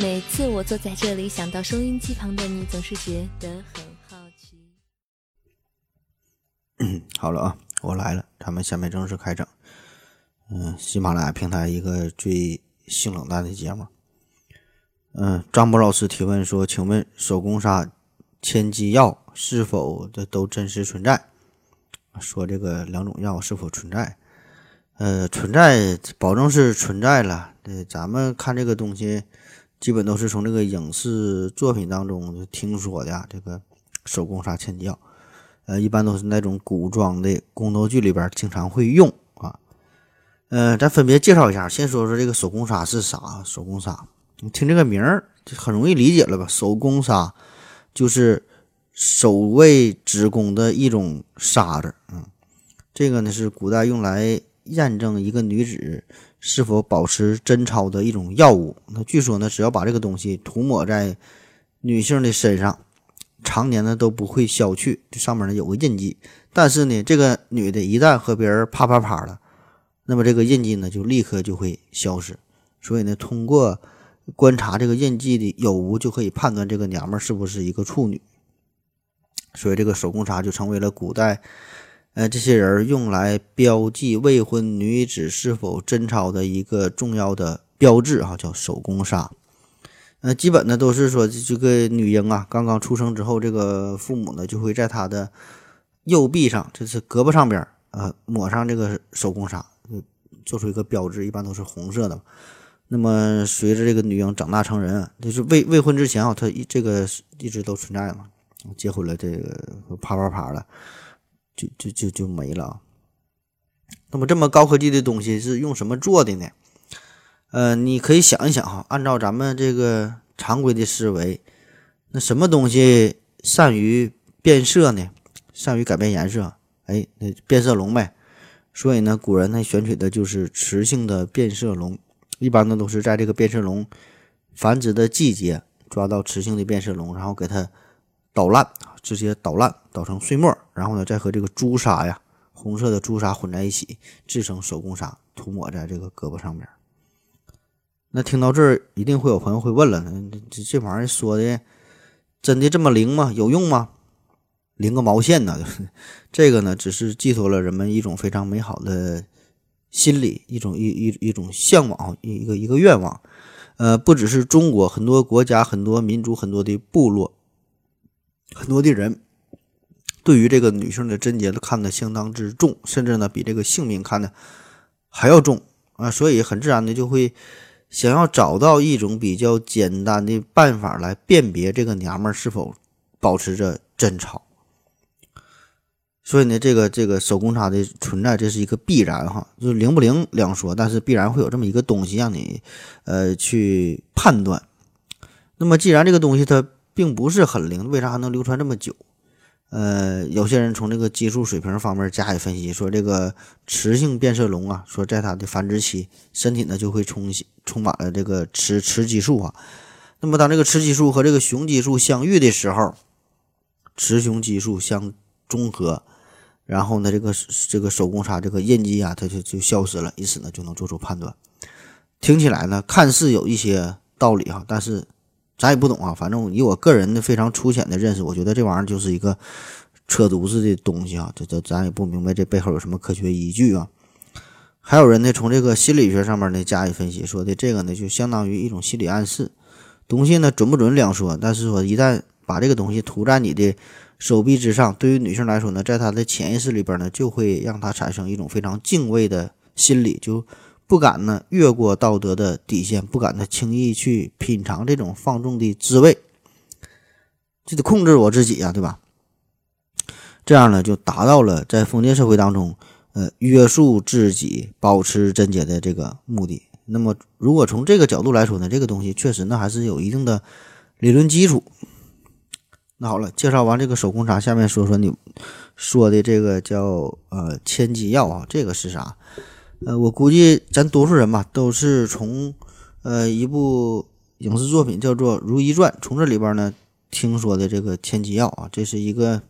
每次我坐在这里，想到收音机旁的你，总是觉得很好奇。好了啊，我来了，咱们下面正式开整。嗯，喜马拉雅平台一个最性冷淡的节目。嗯，张博老师提问说：“请问手工纱、千机药是否这都真实存在？”说这个两种药是否存在？呃，存在，保证是存在了。对，咱们看这个东西。基本都是从这个影视作品当中听说的，这个手工纱千机药，呃，一般都是那种古装的宫斗剧里边经常会用啊。呃，咱分别介绍一下，先说说这个手工砂是啥？手工砂，你听这个名儿就很容易理解了吧？手工砂就是守卫子宫的一种沙子，嗯，这个呢是古代用来验证一个女子。是否保持贞操的一种药物？那据说呢，只要把这个东西涂抹在女性的身上，常年呢都不会消去。这上面呢有个印记，但是呢，这个女的一旦和别人啪啪啪了，那么这个印记呢就立刻就会消失。所以呢，通过观察这个印记的有无，就可以判断这个娘们儿是不是一个处女。所以这个手工纱就成为了古代。呃，这些人用来标记未婚女子是否贞操的一个重要的标志啊，叫手工纱。呃，基本呢都是说这个女婴啊刚刚出生之后，这个父母呢就会在她的右臂上，这是胳膊上边啊抹上这个手工纱，做出一个标志，一般都是红色的。那么随着这个女婴长大成人，就是未未婚之前啊，她一这个一直都存在嘛，结婚了这个啪啪啪了。就就就就没了。那么这么高科技的东西是用什么做的呢？呃，你可以想一想哈，按照咱们这个常规的思维，那什么东西善于变色呢？善于改变颜色？哎，那变色龙呗。所以呢，古人呢选取的就是雌性的变色龙，一般呢都是在这个变色龙繁殖的季节抓到雌性的变色龙，然后给它捣烂。直接捣烂，捣成碎末，然后呢，再和这个朱砂呀，红色的朱砂混在一起，制成手工砂，涂抹在这个胳膊上面。那听到这儿，一定会有朋友会问了：，这这玩意儿说的真的这么灵吗？有用吗？灵个毛线呢？这个呢，只是寄托了人们一种非常美好的心理，一种一一一种向往，一一个一个愿望。呃，不只是中国，很多国家、很多民族、很多的部落。很多的人对于这个女性的贞洁都看得相当之重，甚至呢比这个性命看的还要重啊，所以很自然的就会想要找到一种比较简单的办法来辨别这个娘们是否保持着贞操。所以呢，这个这个手工茶的存在，这是一个必然哈，就是灵不灵两说，但是必然会有这么一个东西让你呃去判断。那么既然这个东西它。并不是很灵，为啥还能流传这么久？呃，有些人从这个激素水平方面加以分析，说这个雌性变色龙啊，说在它的繁殖期，身体呢就会充充满了这个雌雌激素啊。那么当这个雌激素和这个雄激素相遇的时候，雌雄激素相中和，然后呢，这个这个手工纱这个印记啊，它就就消失了，以此呢就能做出判断。听起来呢，看似有一些道理哈，但是。咱也不懂啊，反正以我个人的非常粗浅的认识，我觉得这玩意儿就是一个扯犊子的东西啊，这这咱也不明白这背后有什么科学依据啊。还有人呢，从这个心理学上面呢加以分析，说的这个呢就相当于一种心理暗示，东西呢准不准两说，但是说一旦把这个东西涂在你的手臂之上，对于女性来说呢，在她的潜意识里边呢，就会让她产生一种非常敬畏的心理，就。不敢呢越过道德的底线，不敢呢轻易去品尝这种放纵的滋味，就得控制我自己呀，对吧？这样呢就达到了在封建社会当中，呃，约束自己、保持贞洁的这个目的。那么，如果从这个角度来说呢，这个东西确实呢还是有一定的理论基础。那好了，介绍完这个手工茶，下面说说你说的这个叫呃千机药啊，这个是啥？呃，我估计咱多数人吧，都是从呃一部影视作品叫做《如懿传》，从这里边呢听说的这个千机药啊，这是一个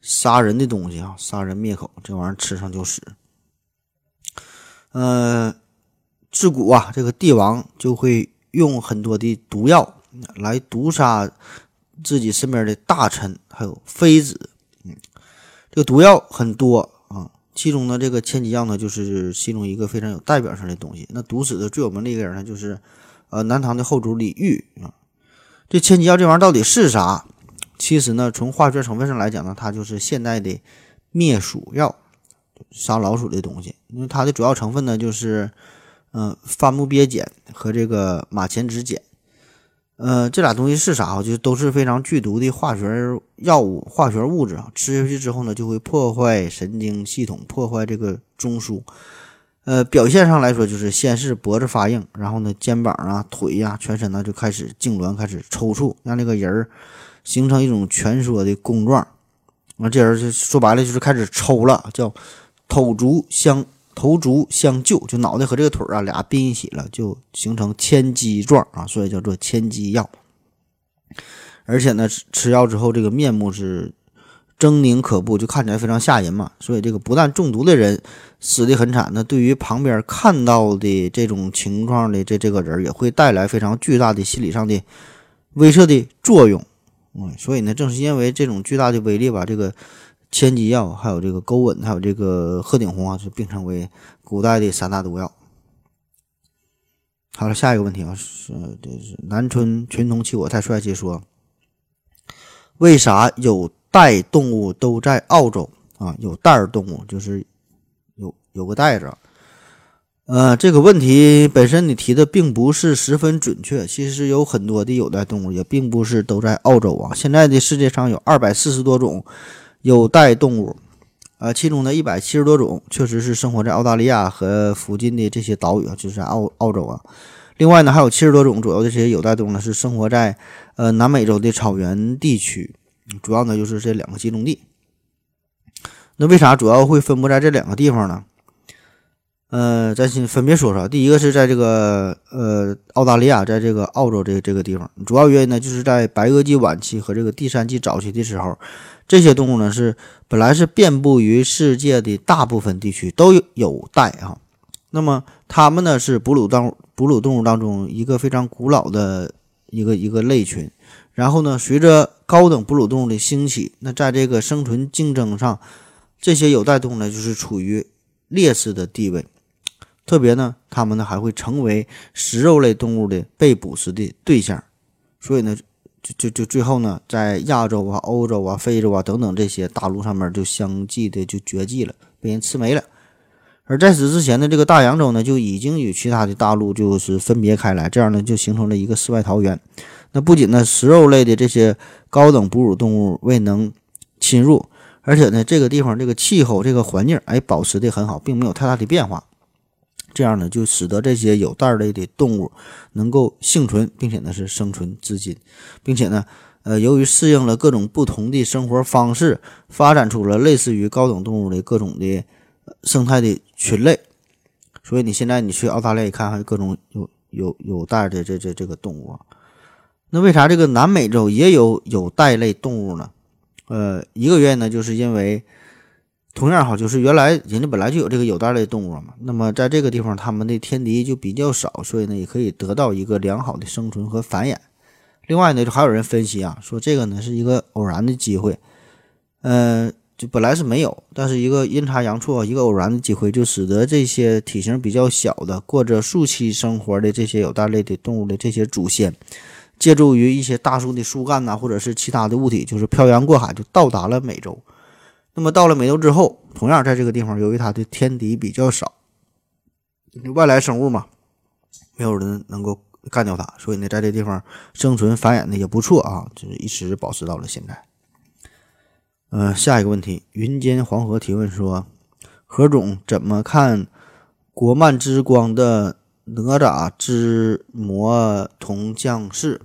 杀人的东西啊，杀人灭口，这玩意儿吃上就死。呃，自古啊，这个帝王就会用很多的毒药来毒杀自己身边的大臣还有妃子。嗯，这个毒药很多啊，其中呢，这个千机药呢，就是其中一个非常有代表性的东西。那毒死的最有名的一个人呢，就是呃南唐的后主李煜啊。这千机药这玩意儿到底是啥？其实呢，从化学成分上来讲呢，它就是现代的灭鼠药。杀老鼠的东西，因为它的主要成分呢就是，嗯，番木鳖碱和这个马钱子碱，呃，这俩东西是啥啊？就都是非常剧毒的化学药物、化学物质啊。吃下去之后呢，就会破坏神经系统，破坏这个中枢。呃，表现上来说，就是先是脖子发硬，然后呢，肩膀啊、腿呀、全身呢就开始痉挛，开始抽搐，让那个人儿形成一种蜷缩的弓状。那这人就说白了就是开始抽了，叫。头足相头足相救，就脑袋和这个腿啊俩并一起了，就形成千机状啊，所以叫做千机药。而且呢，吃药之后这个面目是狰狞可怖，就看起来非常吓人嘛。所以这个不但中毒的人死的很惨，那对于旁边看到的这种情况的这这个人也会带来非常巨大的心理上的威慑的作用。嗯，所以呢，正是因为这种巨大的威力吧，这个。千机药，还有这个钩吻，还有这个鹤顶红啊，是并称为古代的三大毒药。好了，下一个问题啊，是这是南春群童欺我太帅气说，为啥有袋动物都在澳洲啊？有袋儿动物就是有有个袋子。呃，这个问题本身你提的并不是十分准确，其实有很多的有袋动物也并不是都在澳洲啊。现在的世界上有二百四十多种。有袋动物，呃，其中呢一百七十多种确实是生活在澳大利亚和附近的这些岛屿啊，就是澳澳洲啊。另外呢，还有七十多种左右的这些有袋动物呢，是生活在呃南美洲的草原地区，主要呢就是这两个集中地。那为啥主要会分布在这两个地方呢？呃，咱先分别说说。第一个是在这个呃澳大利亚，在这个澳洲这这个地方，主要原因呢就是在白垩纪晚期和这个第三纪早期的时候。这些动物呢是本来是遍布于世界的大部分地区都有有带啊，那么它们呢是哺乳动哺乳动物当中一个非常古老的一个一个类群，然后呢随着高等哺乳动物的兴起，那在这个生存竞争上，这些有袋动物呢就是处于劣势的地位，特别呢它们呢还会成为食肉类动物的被捕食的对象，所以呢。就就就最后呢，在亚洲啊、欧洲啊、非洲啊等等这些大陆上面，就相继的就绝迹了，被人吃没了。而在此之前呢，这个大洋洲呢，就已经与其他的大陆就是分别开来，这样呢，就形成了一个世外桃源。那不仅呢，食肉类的这些高等哺乳动物未能侵入，而且呢，这个地方这个气候、这个环境，哎，保持的很好，并没有太大的变化。这样呢，就使得这些有袋类的动物能够幸存，并且呢是生存至今，并且呢，呃，由于适应了各种不同的生活方式，发展出了类似于高等动物的各种的生态的群类。所以你现在你去澳大利亚一看，还有各种有有有袋的这这这个动物啊。那为啥这个南美洲也有有袋类动物呢？呃，一个原因呢，就是因为。同样哈，就是原来人家本来就有这个有袋类动物嘛，那么在这个地方，它们的天敌就比较少，所以呢，也可以得到一个良好的生存和繁衍。另外呢，就还有人分析啊，说这个呢是一个偶然的机会，呃，就本来是没有，但是一个阴差阳错，一个偶然的机会，就使得这些体型比较小的、过着树栖生活的这些有袋类的动物的这些祖先，借助于一些大树的树干呐，或者是其他的物体，就是漂洋过海就到达了美洲。那么到了美洲之后，同样在这个地方，由于它的天敌比较少，外来生物嘛，没有人能够干掉它，所以呢，在这地方生存繁衍的也不错啊，就是一直保持到了现在。呃，下一个问题，云间黄河提问说，何总怎么看国漫之光的哪吒之魔童降世？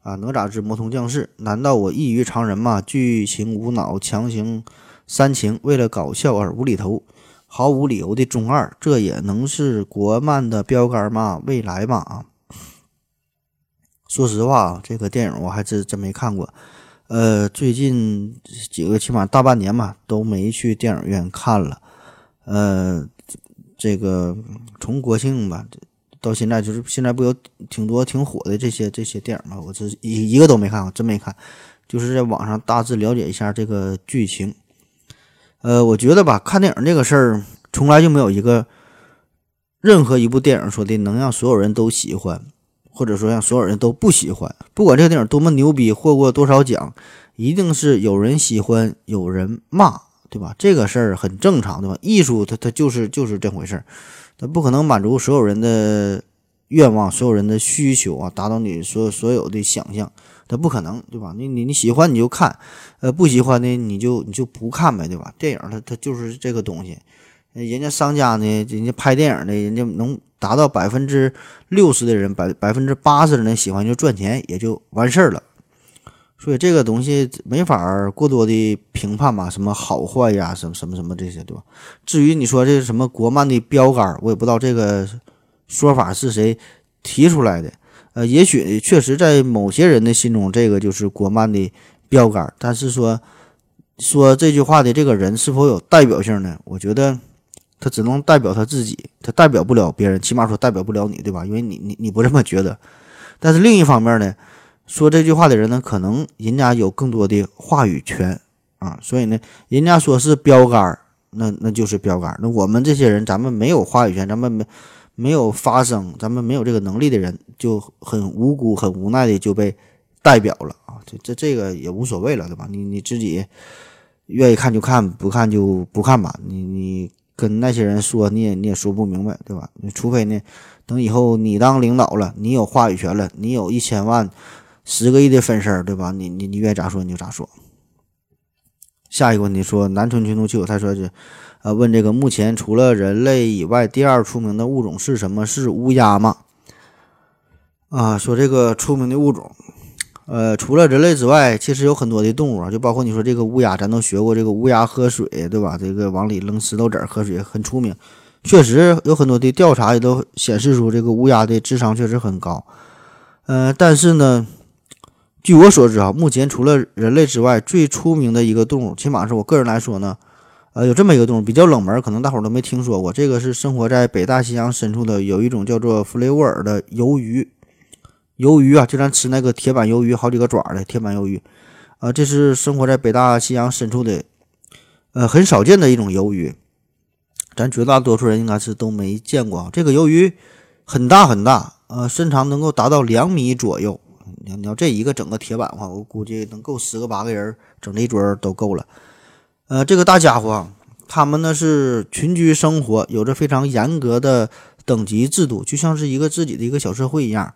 啊，哪吒之魔童降世，难道我异于常人吗？剧情无脑，强行。煽情，为了搞笑而无厘头、毫无理由的中二，这也能是国漫的标杆吗？未来吗？啊，说实话啊，这个电影我还真真没看过。呃，最近几个起码大半年吧，都没去电影院看了。呃，这个从国庆吧到现在，就是现在不有挺多挺火的这些这些电影吗，我这一一个都没看，过真没看，就是在网上大致了解一下这个剧情。呃，我觉得吧，看电影这个事儿，从来就没有一个任何一部电影说的能让所有人都喜欢。或者说让所有人都不喜欢，不管这个电影多么牛逼，获过多少奖，一定是有人喜欢，有人骂，对吧？这个事儿很正常，对吧？艺术它它就是就是这回事儿，它不可能满足所有人的愿望，所有人的需求啊，达到你所所有的想象，它不可能，对吧？你你你喜欢你就看，呃，不喜欢的你就你就不看呗，对吧？电影它它就是这个东西，人家商家呢，人家拍电影的，人家能。达到百分之六十的人，百百分之八十的人喜欢就赚钱，也就完事儿了。所以这个东西没法过多的评判吧，什么好坏呀，什么什么什么这些，对吧？至于你说这是什么国漫的标杆，我也不知道这个说法是谁提出来的。呃，也许确实在某些人的心中，这个就是国漫的标杆。但是说说这句话的这个人是否有代表性呢？我觉得。他只能代表他自己，他代表不了别人，起码说代表不了你，对吧？因为你你你不这么觉得。但是另一方面呢，说这句话的人呢，可能人家有更多的话语权啊，所以呢，人家说是标杆，那那就是标杆。那我们这些人，咱们没有话语权，咱们没没有发声，咱们没有这个能力的人，就很无辜、很无奈的就被代表了啊。这这这个也无所谓了，对吧？你你自己愿意看就看，不看就不看吧。你你。跟那些人说，你也你也说不明白，对吧？除非呢，等以后你当领导了，你有话语权了，你有一千万、十个亿的粉丝，对吧？你你你愿意咋说你就咋说。下一个问题说，南春群读秋，他说是，呃，问这个目前除了人类以外，第二出名的物种是什么？是乌鸦吗？啊，说这个出名的物种。呃，除了人类之外，其实有很多的动物啊，就包括你说这个乌鸦，咱都学过这个乌鸦喝水，对吧？这个往里扔石头子儿喝水很出名，确实有很多的调查也都显示出这个乌鸦的智商确实很高。呃，但是呢，据我所知啊，目前除了人类之外，最出名的一个动物，起码是我个人来说呢，呃，有这么一个动物比较冷门，可能大伙儿都没听说过。这个是生活在北大西洋深处的，有一种叫做弗雷沃尔的鱿鱼。鱿鱼啊，就咱吃那个铁板鱿鱼，好几个爪的铁板鱿鱼，啊，这是生活在北大西洋深处的，呃，很少见的一种鱿鱼，咱绝大多数人应该是都没见过。这个鱿鱼很大很大，呃，身长能够达到两米左右。你你要这一个整个铁板的话，我估计能够十个八个人整这一桌都够了。呃，这个大家伙，他们呢是群居生活，有着非常严格的等级制度，就像是一个自己的一个小社会一样。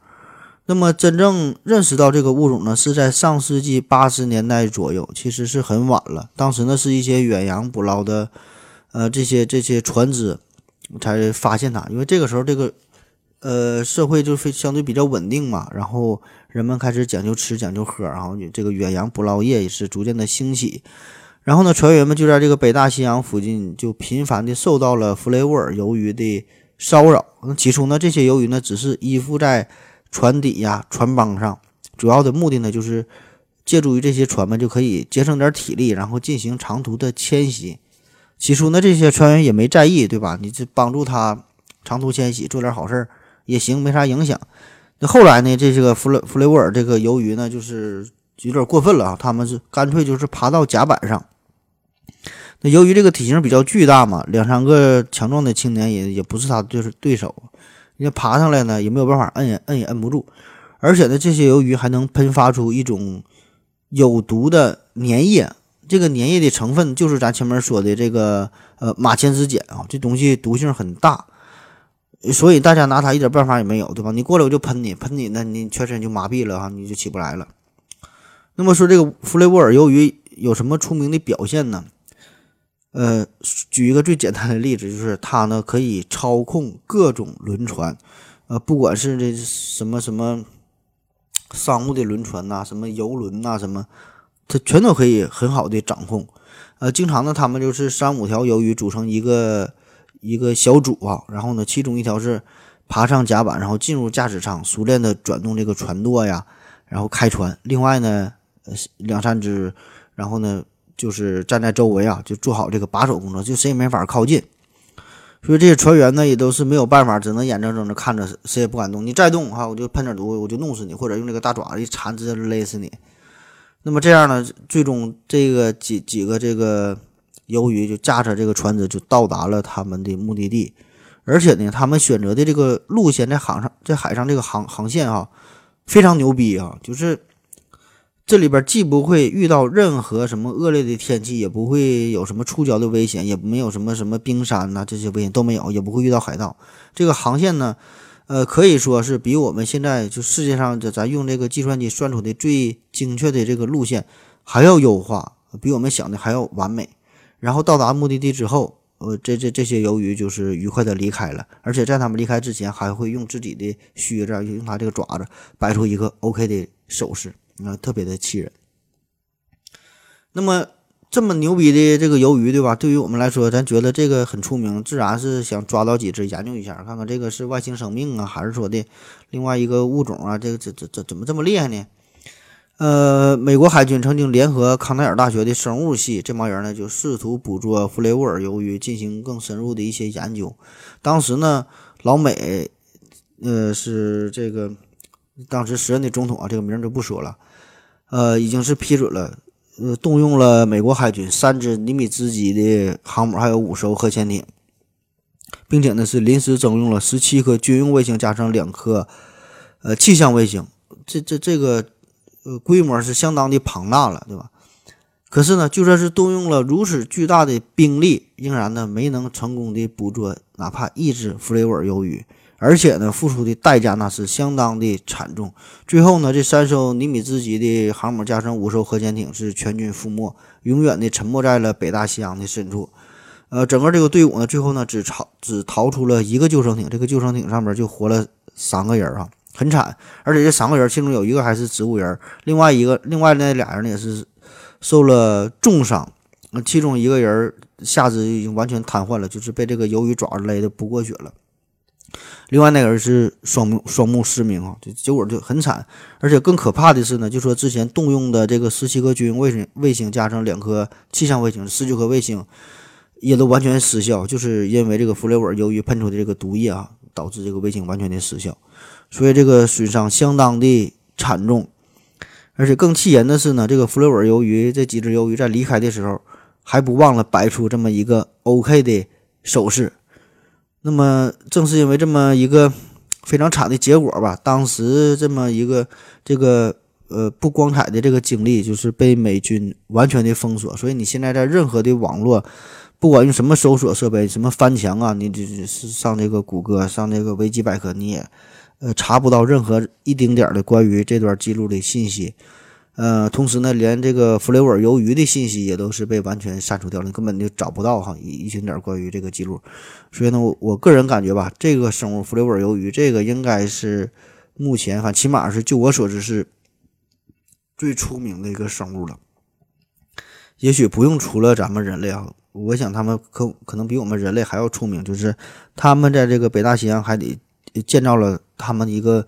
那么真正认识到这个物种呢，是在上世纪八十年代左右，其实是很晚了。当时呢，是一些远洋捕捞的，呃，这些这些船只才发现它。因为这个时候，这个呃社会就非相对比较稳定嘛，然后人们开始讲究吃讲究喝，然后这个远洋捕捞业也是逐渐的兴起。然后呢，船员们就在这个北大西洋附近就频繁的受到了弗雷沃尔鱿鱼的骚扰。那起初呢，这些鱿鱼呢只是依附在船底呀，船帮上，主要的目的呢，就是借助于这些船们就可以节省点体力，然后进行长途的迁徙。起初呢，这些船员也没在意，对吧？你这帮助他长途迁徙，做点好事儿也行，没啥影响。那后来呢，这些个弗雷弗雷沃尔这个鱿鱼呢，就是有点过分了啊，他们是干脆就是爬到甲板上。那由于这个体型比较巨大嘛，两三个强壮的青年也也不是他就是对手。人家爬上来呢，也没有办法摁也摁也摁不住，而且呢，这些鱿鱼还能喷发出一种有毒的粘液，这个粘液的成分就是咱前面说的这个呃马钱子碱啊，这东西毒性很大，所以大家拿它一点办法也没有，对吧？你过来我就喷你，喷你，那你全身就麻痹了哈，你就起不来了。那么说这个弗雷沃尔鱿鱼有什么出名的表现呢？呃，举一个最简单的例子，就是它呢可以操控各种轮船，呃，不管是这什么什么商务的轮船呐，什么游轮呐，什么，它全都可以很好的掌控。呃，经常呢，他们就是三五条鱿鱼组成一个一个小组啊，然后呢，其中一条是爬上甲板，然后进入驾驶舱，熟练的转动这个船舵呀，然后开船。另外呢，呃，两三只，然后呢，就是站在周围啊，就做好这个把守工作，就谁也没法靠近。所以这些船员呢，也都是没有办法，只能眼睁睁的看着，谁也不敢动。你再动哈，我就喷点毒，我就弄死你，或者用这个大爪子一缠，直接勒死你。那么这样呢，最终这个几几个这个鱿鱼就驾着这个船只就到达了他们的目的地，而且呢，他们选择的这个路线在航上在海上这个航航线啊，非常牛逼啊，就是。这里边既不会遇到任何什么恶劣的天气，也不会有什么触礁的危险，也没有什么什么冰山呐这些危险都没有，也不会遇到海盗。这个航线呢，呃，可以说是比我们现在就世界上这咱用这个计算机算出的最精确的这个路线还要优化，比我们想的还要完美。然后到达目的地之后，呃，这这这些鱿鱼就是愉快的离开了，而且在他们离开之前，还会用自己的靴子，用它这个爪子摆出一个 OK 的手势。啊，特别的气人。那么这么牛逼的这个鱿鱼，对吧？对于我们来说，咱觉得这个很出名，自然是想抓到几只研究一下，看看这个是外星生命啊，还是说的另外一个物种啊？这个这这这怎么这么厉害呢？呃，美国海军曾经联合康奈尔大学的生物系这帮人呢，就试图捕捉弗雷沃尔鱿鱼，进行更深入的一些研究。当时呢，老美呃是这个当时时任的总统啊，这个名就不说了。呃，已经是批准了，呃，动用了美国海军三支尼米兹级的航母，还有五艘核潜艇，并且呢是临时征用了十七颗军用卫星，加上两颗呃气象卫星，这这这个呃规模是相当的庞大了，对吧？可是呢，就算是动用了如此巨大的兵力，仍然呢没能成功的捕捉哪怕一只弗雷尔鱿鱼。而且呢，付出的代价那是相当的惨重。最后呢，这三艘尼米兹级的航母加上五艘核潜艇是全军覆没，永远的沉没在了北大西洋的深处。呃，整个这个队伍呢，最后呢只逃只逃出了一个救生艇，这个救生艇上面就活了三个人啊，很惨。而且这三个人其中有一个还是植物人，另外一个另外那俩人呢也是受了重伤。其中一个人下肢已经完全瘫痪了，就是被这个鱿鱼爪子勒得不过血了。另外那个人是双目双目失明啊，就结果就很惨。而且更可怕的是呢，就说之前动用的这个十七颗军用卫星卫星加上两颗气象卫星，十九颗卫星也都完全失效，就是因为这个弗雷尔由于喷出的这个毒液啊，导致这个卫星完全的失效，所以这个损伤相当的惨重。而且更气人的是呢，这个弗雷尔鱿鱼这几只鱿鱼在离开的时候，还不忘了摆出这么一个 OK 的手势。那么，正是因为这么一个非常惨的结果吧，当时这么一个这个呃不光彩的这个经历，就是被美军完全的封锁。所以你现在在任何的网络，不管用什么搜索设备，什么翻墙啊，你就是上这个谷歌、上这个维基百科，你也呃查不到任何一丁点的关于这段记录的信息。呃，同时呢，连这个弗雷尔鱿鱼的信息也都是被完全删除掉了，根本就找不到哈一一丁点关于这个记录。所以呢，我我个人感觉吧，这个生物弗雷尔鱿鱼，这个应该是目前反起码是就我所知是最出名的一个生物了。也许不用除了咱们人类啊，我想他们可可能比我们人类还要出名，就是他们在这个北大西洋海底建造了他们一个。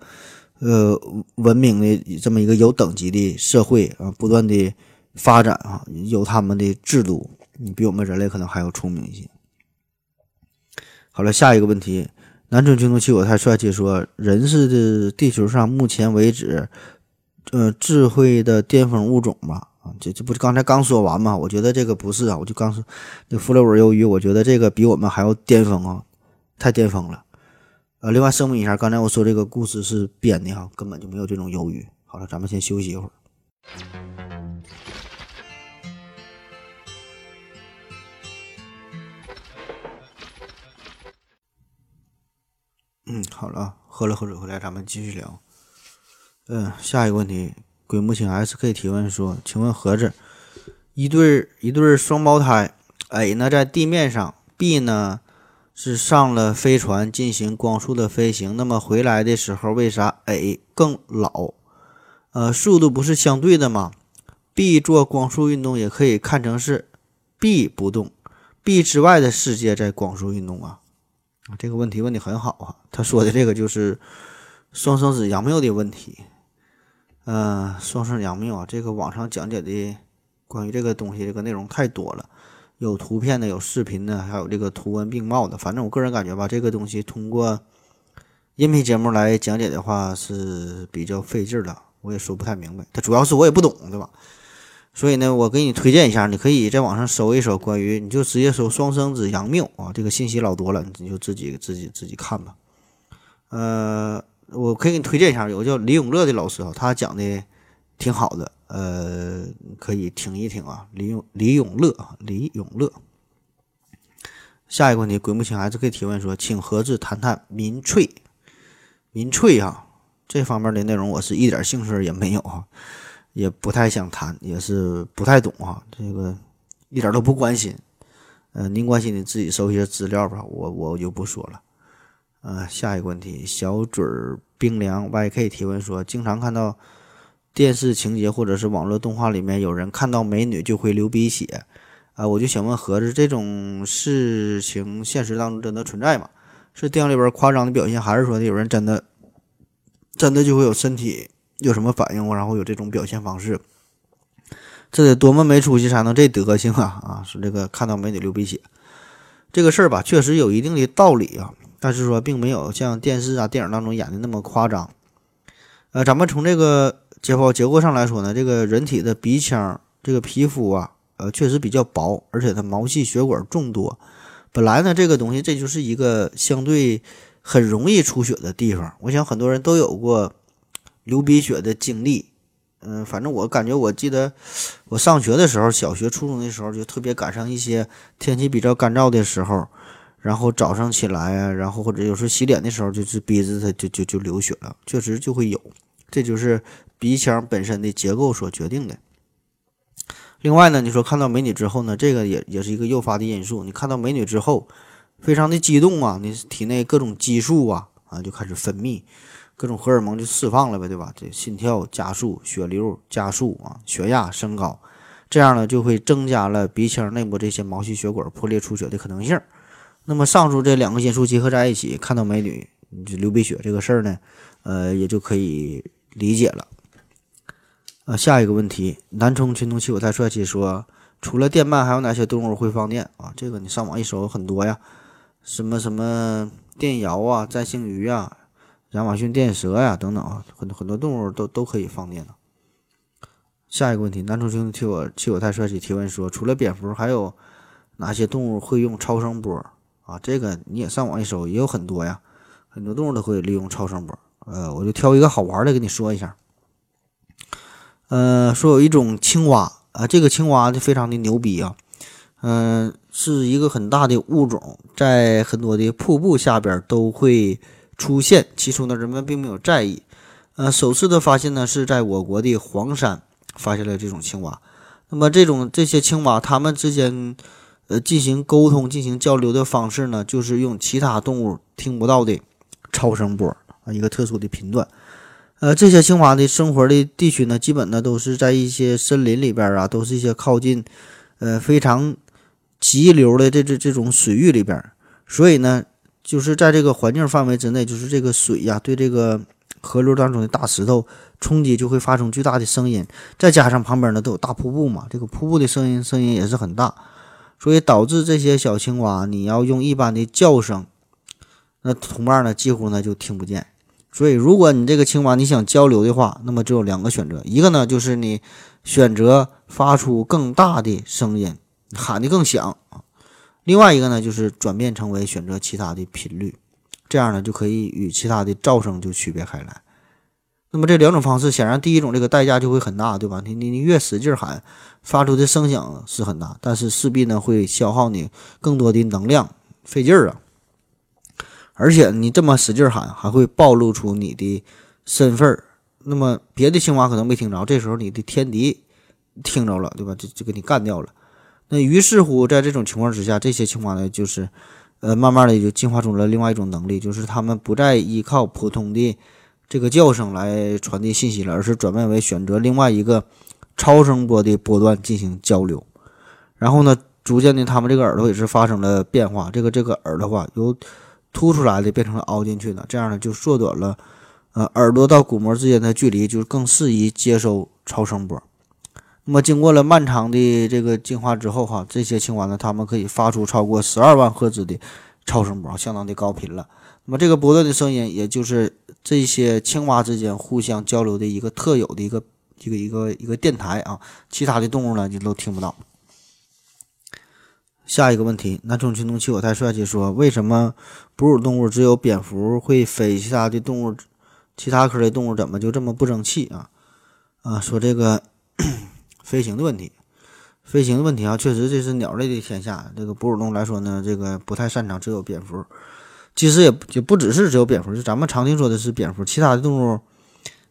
呃，文明的这么一个有等级的社会啊，不断的发展啊，有他们的制度，你比我们人类可能还要聪明一些。好了，下一个问题，南春军动器我太帅气说，人是的地球上目前为止，呃，智慧的巅峰物种吧？啊，这这不是刚才刚说完吗？我觉得这个不是啊，我就刚说那弗洛尔鱿鱼，我觉得这个比我们还要巅峰啊，太巅峰了。呃，另外声明一下，刚才我说这个故事是编的哈，根本就没有这种忧郁。好了，咱们先休息一会儿。嗯，好了，喝了口水回来，咱们继续聊。嗯，下一个问题，鬼木青 SK 提问说：“请问盒子，一对一对双胞胎，A 呢在地面上，B 呢？”是上了飞船进行光速的飞行，那么回来的时候为啥 A 更老？呃，速度不是相对的吗？B 做光速运动也可以看成是 B 不动，B 之外的世界在光速运动啊。这个问题问的很好啊。他说的这个就是双生子杨谬的问题。嗯，双生杨谬啊，这个网上讲解的关于这个东西这个内容太多了，有图片的，有视频的，还有这个图文并茂的。反正我个人感觉吧，这个东西通过音频节目来讲解的话是比较费劲的，我也说不太明白。它主要是我也不懂，对吧？所以呢，我给你推荐一下，你可以在网上搜一搜关于，你就直接搜“双生子杨谬”啊，这个信息老多了，你就自己自己自己看吧。呃，我可以给你推荐一下，有个叫李永乐的老师啊，他讲的挺好的，呃，可以听一听啊。李永李永乐啊，李永乐。下一个问题，鬼木青还是可以提问说，请何志谈谈民粹，民粹啊，这方面的内容我是一点兴趣也没有啊。也不太想谈，也是不太懂啊，这个一点都不关心。呃，您关心你自己搜一些资料吧，我我就不说了。呃，下一个问题，小嘴冰凉 YK 提问说，经常看到电视情节或者是网络动画里面有人看到美女就会流鼻血，啊，我就想问盒子，这种事情现实当中真的存在吗？是电影里边夸张的表现，还是说有人真的真的就会有身体？有什么反应然后有这种表现方式，这得多么没出息才能这德行啊！啊，是这个看到美女流鼻血这个事儿吧，确实有一定的道理啊，但是说并没有像电视啊、电影当中演的那么夸张。呃，咱们从这个解剖结构上来说呢，这个人体的鼻腔这个皮肤啊，呃，确实比较薄，而且它毛细血管众多。本来呢，这个东西这就是一个相对很容易出血的地方。我想很多人都有过。流鼻血的经历，嗯，反正我感觉，我记得我上学的时候，小学、初中的时候，就特别赶上一些天气比较干燥的时候，然后早上起来啊，然后或者有时候洗脸的时候，就是鼻子它就就就流血了，确实就会有，这就是鼻腔本身的结构所决定的。另外呢，你说看到美女之后呢，这个也也是一个诱发的因素。你看到美女之后，非常的激动啊，你体内各种激素啊啊就开始分泌。各种荷尔蒙就释放了呗，对吧？这心跳加速，血流加速啊，血压升高，这样呢就会增加了鼻腔内部这些毛细血管破裂出血的可能性。那么上述这两个因素结合在一起，看到美女你就流鼻血这个事儿呢，呃，也就可以理解了。啊，下一个问题，南充群童气我太帅气说，除了电鳗，还有哪些动物会放电啊？这个你上网一搜很多呀，什么什么电鳐啊，占星鱼啊。亚马逊电蛇呀，等等啊，很很多动物都都可以放电的。下一个问题，男主兄替我替我太帅气提问说，除了蝙蝠，还有哪些动物会用超声波啊？这个你也上网一搜，也有很多呀，很多动物都会利用超声波。呃，我就挑一个好玩的跟你说一下。呃，说有一种青蛙啊，这个青蛙就非常的牛逼啊，嗯，是一个很大的物种，在很多的瀑布下边都会。出现，起初呢，人们并没有在意。呃，首次的发现呢，是在我国的黄山发现了这种青蛙。那么，这种这些青蛙，它们之间，呃，进行沟通、进行交流的方式呢，就是用其他动物听不到的超声波一个特殊的频段。呃，这些青蛙的生活的地区呢，基本呢都是在一些森林里边啊，都是一些靠近，呃，非常急流的这这这种水域里边，所以呢。就是在这个环境范围之内，就是这个水呀，对这个河流当中的大石头冲击就会发生巨大的声音，再加上旁边呢都有大瀑布嘛，这个瀑布的声音声音也是很大，所以导致这些小青蛙你要用一般的叫声，那同伴呢几乎呢就听不见。所以如果你这个青蛙你想交流的话，那么只有两个选择，一个呢就是你选择发出更大的声音，喊得更响。另外一个呢，就是转变成为选择其他的频率，这样呢就可以与其他的噪声就区别开来。那么这两种方式，显然第一种这个代价就会很大，对吧？你你你越使劲喊，发出的声响是很大，但是势必呢会消耗你更多的能量，费劲儿啊。而且你这么使劲喊，还会暴露出你的身份儿。那么别的青蛙可能没听着，这时候你的天敌听着了，对吧？就就给你干掉了。那于是乎，在这种情况之下，这些青蛙呢，就是，呃，慢慢的就进化出了另外一种能力，就是它们不再依靠普通的这个叫声来传递信息了，而是转变为选择另外一个超声波的波段进行交流。然后呢，逐渐的，它们这个耳朵也是发生了变化。这个这个耳朵话由凸出来的变成了凹进去的，这样呢就缩短了呃耳朵到鼓膜之间的距离，就是更适宜接收超声波。那么经过了漫长的这个进化之后，哈，这些青蛙呢，它们可以发出超过十二万赫兹的超声波，相当的高频了。那么这个波段的声音，也就是这些青蛙之间互相交流的一个特有的一个一个一个一个电台啊，其他的动物呢就都听不到。下一个问题，南充群动器我太帅气说，为什么哺乳动物只有蝙蝠会飞，其他的动物，其他科的动物怎么就这么不争气啊？啊，说这个飞行的问题，飞行的问题啊，确实这是鸟类的天下。这个哺乳动物来说呢，这个不太擅长，只有蝙蝠。其实也也不只是只有蝙蝠，就咱们常听说的是蝙蝠，其他的动物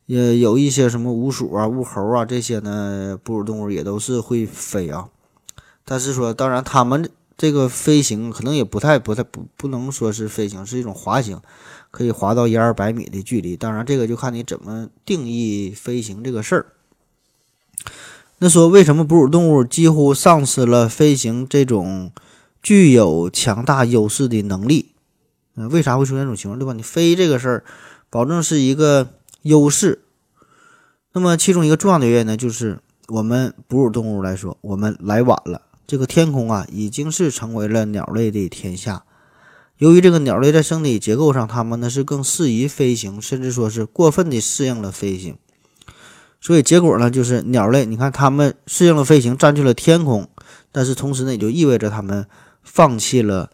也有一些什么鼯鼠啊、鼯猴啊这些呢，哺乳动物也都是会飞啊。但是说，当然，它们这个飞行可能也不太、不太、不不能说是飞行，是一种滑行，可以滑到一二百米的距离。当然，这个就看你怎么定义飞行这个事儿。那说为什么哺乳动物几乎丧失了飞行这种具有强大优势的能力？嗯，为啥会出现这种情况，对吧？你飞这个事儿，保证是一个优势。那么其中一个重要的原因呢，就是我们哺乳动物来说，我们来晚了。这个天空啊，已经是成为了鸟类的天下。由于这个鸟类在生理结构上，它们呢是更适宜飞行，甚至说是过分的适应了飞行。所以结果呢，就是鸟类，你看它们适应了飞行，占据了天空，但是同时呢，也就意味着它们放弃了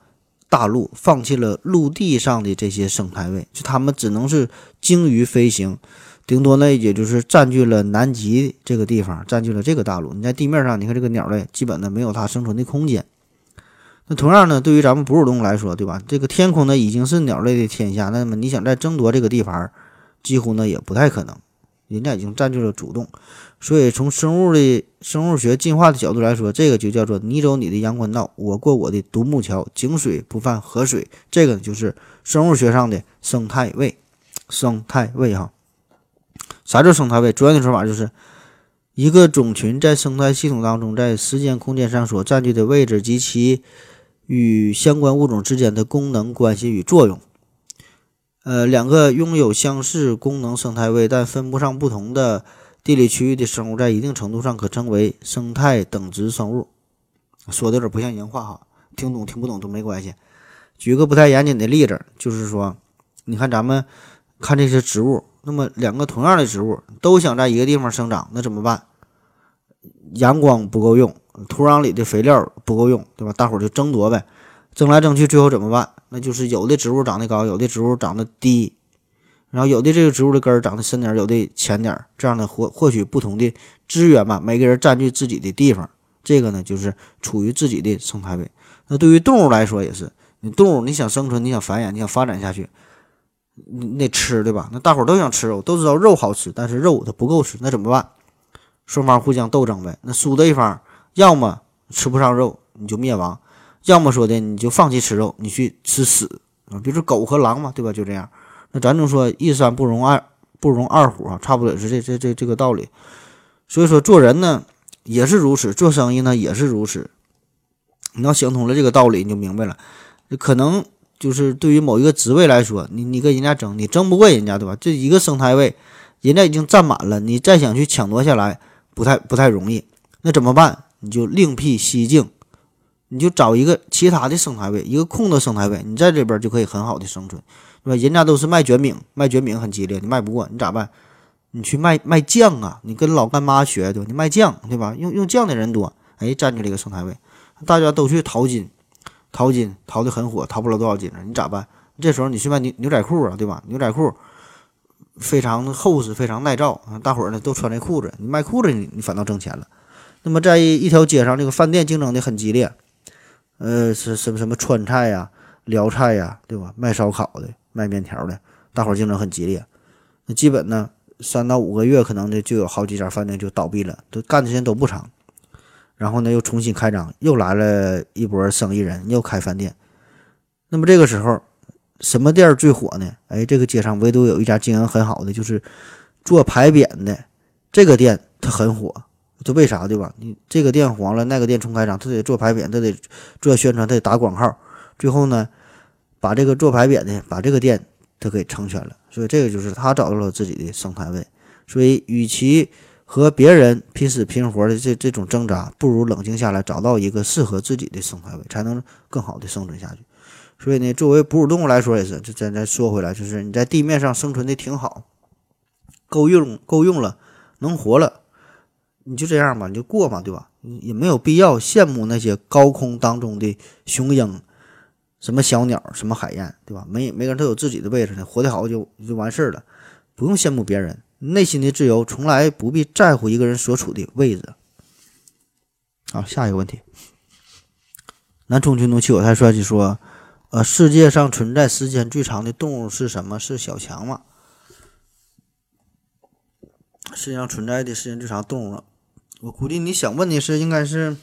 大陆，放弃了陆地上的这些生态位，就它们只能是精于飞行。顶多呢，也就是占据了南极这个地方，占据了这个大陆。你在地面上，你看这个鸟类，基本呢没有它生存的空间。那同样呢，对于咱们哺乳动物来说，对吧？这个天空呢已经是鸟类的天下，那么你想再争夺这个地盘，几乎呢也不太可能。人家已经占据了主动，所以从生物的生物学进化的角度来说，这个就叫做你走你的阳关道，我过我的独木桥，井水不犯河水。这个就是生物学上的生态位，生态位哈。啥叫生态位？专业的说法就是，一个种群在生态系统当中，在时间空间上所占据的位置及其与相关物种之间的功能关系与作用。呃，两个拥有相似功能生态位但分不上不同的地理区域的生物，在一定程度上可称为生态等值生物。说的有点不像人话哈，听懂听不懂都没关系。举个不太严谨的例子，就是说，你看咱们看这些植物。那么两个同样的植物都想在一个地方生长，那怎么办？阳光不够用，土壤里的肥料不够用，对吧？大伙儿就争夺呗，争来争去，最后怎么办？那就是有的植物长得高，有的植物长得低，然后有的这个植物的根儿长得深点，有的浅点，这样的获获取不同的资源吧。每个人占据自己的地方，这个呢就是处于自己的生态位。那对于动物来说也是，你动物你想生存，你想繁衍，你想发展下去。那吃对吧？那大伙儿都想吃肉，都知道肉好吃，但是肉它不够吃，那怎么办？双方互相斗争呗。那输的一方，要么吃不上肉你就灭亡，要么说的你就放弃吃肉，你去吃屎啊。比如说狗和狼嘛，对吧？就这样。那咱就说一山不容二不容二虎啊，差不多也是这这这这个道理。所以说做人呢也是如此，做生意呢也是如此。你要想通了这个道理，你就明白了，可能。就是对于某一个职位来说，你你跟人家争，你争不过人家，对吧？这一个生态位，人家已经占满了，你再想去抢夺下来，不太不太容易。那怎么办？你就另辟蹊径，你就找一个其他的生态位，一个空的生态位，你在这边就可以很好的生存，对吧？人家都是卖卷饼，卖卷饼很激烈，你卖不过，你咋办？你去卖卖酱啊，你跟老干妈学，对吧？你卖酱，对吧？用用酱的人多，哎，占据了一个生态位，大家都去淘金。淘金淘的很火，淘不了多少金了，你咋办？这时候你去卖牛牛仔裤啊，对吧？牛仔裤非常厚实，非常耐造啊，大伙儿呢都穿这裤子，你卖裤子你你反倒挣钱了。那么在一条街上，这个饭店竞争的很激烈，呃，是什么什么川菜呀、辽菜呀，对吧？卖烧烤的、卖面条的，大伙儿竞争很激烈。那基本呢，三到五个月可能呢就有好几家饭店就倒闭了，都干的时间都不长。然后呢，又重新开张，又来了一波生意人，又开饭店。那么这个时候，什么店最火呢？哎，这个街上唯独有一家经营很好的，就是做牌匾的这个店，它很火。这为啥对吧？你这个店黄了，那个店重开张，他得做牌匾，他得做宣传，他得打广告。最后呢，把这个做牌匾的，把这个店他给成全了。所以这个就是他找到了自己的生态位。所以与其和别人拼死拼活的这这种挣扎，不如冷静下来，找到一个适合自己的生态位，才能更好的生存下去。所以呢，作为哺乳动物来说也是，就咱再说回来，就是你在地面上生存的挺好，够用够用了，能活了，你就这样吧，你就过嘛，对吧？也没有必要羡慕那些高空当中的雄鹰，什么小鸟，什么海燕，对吧？每每个人都有自己的位置呢，活得好就就完事儿了，不用羡慕别人。内心的自由从来不必在乎一个人所处的位置。好，下一个问题，南充军怒气我太帅气说。呃，世界上存在时间最长的动物是什么？是小强吗？世界上存在的时间最长动物，我估计你想问的是，应该是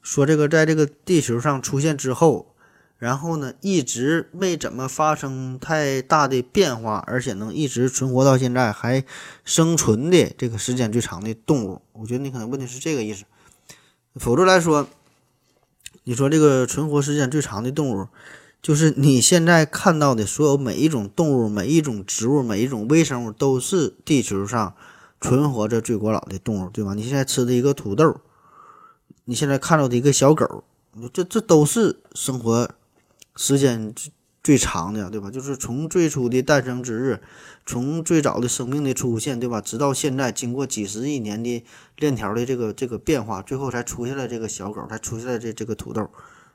说这个在这个地球上出现之后，然后呢一直没怎么发生太大的变化，而且能一直存活到现在还生存的这个时间最长的动物。我觉得你可能问的是这个意思，否则来说，你说这个存活时间最长的动物。就是你现在看到的所有每一种动物、每一种植物、每一种微生物，都是地球上存活着最古老的动物，对吧？你现在吃的一个土豆，你现在看到的一个小狗，这这都是生活时间最长的，对吧？就是从最初的诞生之日，从最早的生命的出现，对吧？直到现在，经过几十亿年的链条的这个这个变化，最后才出现了这个小狗，才出现了这这个土豆。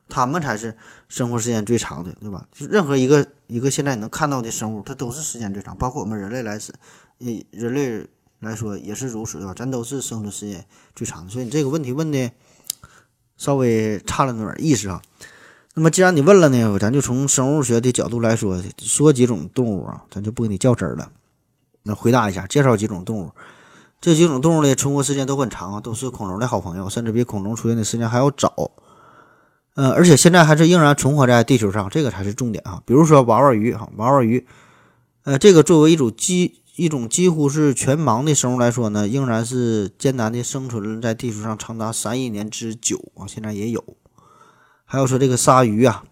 它们才是生活时间最长的，对吧？就任何一个一个现在能看到的生物，它都是时间最长，包括我们人类来说，呃，人类来说也是如此，对吧？咱都是生存时间最长的，所以你这个问题问的稍微差了那点意思啊。那么既然你问了。呢，咱就从生物。学的角度来说，说几种动物啊，咱就不跟你较真儿了。那回答一下，介绍几种动物，这几种动物的存活时间都很长啊，都是恐龙的好朋友，甚至比恐龙出现的时间还要早。呃，而且现在还是仍然存活在地球上，这个才是重点啊。比如说娃娃鱼哈，娃娃鱼，呃，这个作为一种几一种几乎是全盲的生物来说呢，仍然是艰难的生存在地球上长达三亿年之久啊。现在也有，还有说这个鲨鱼啊，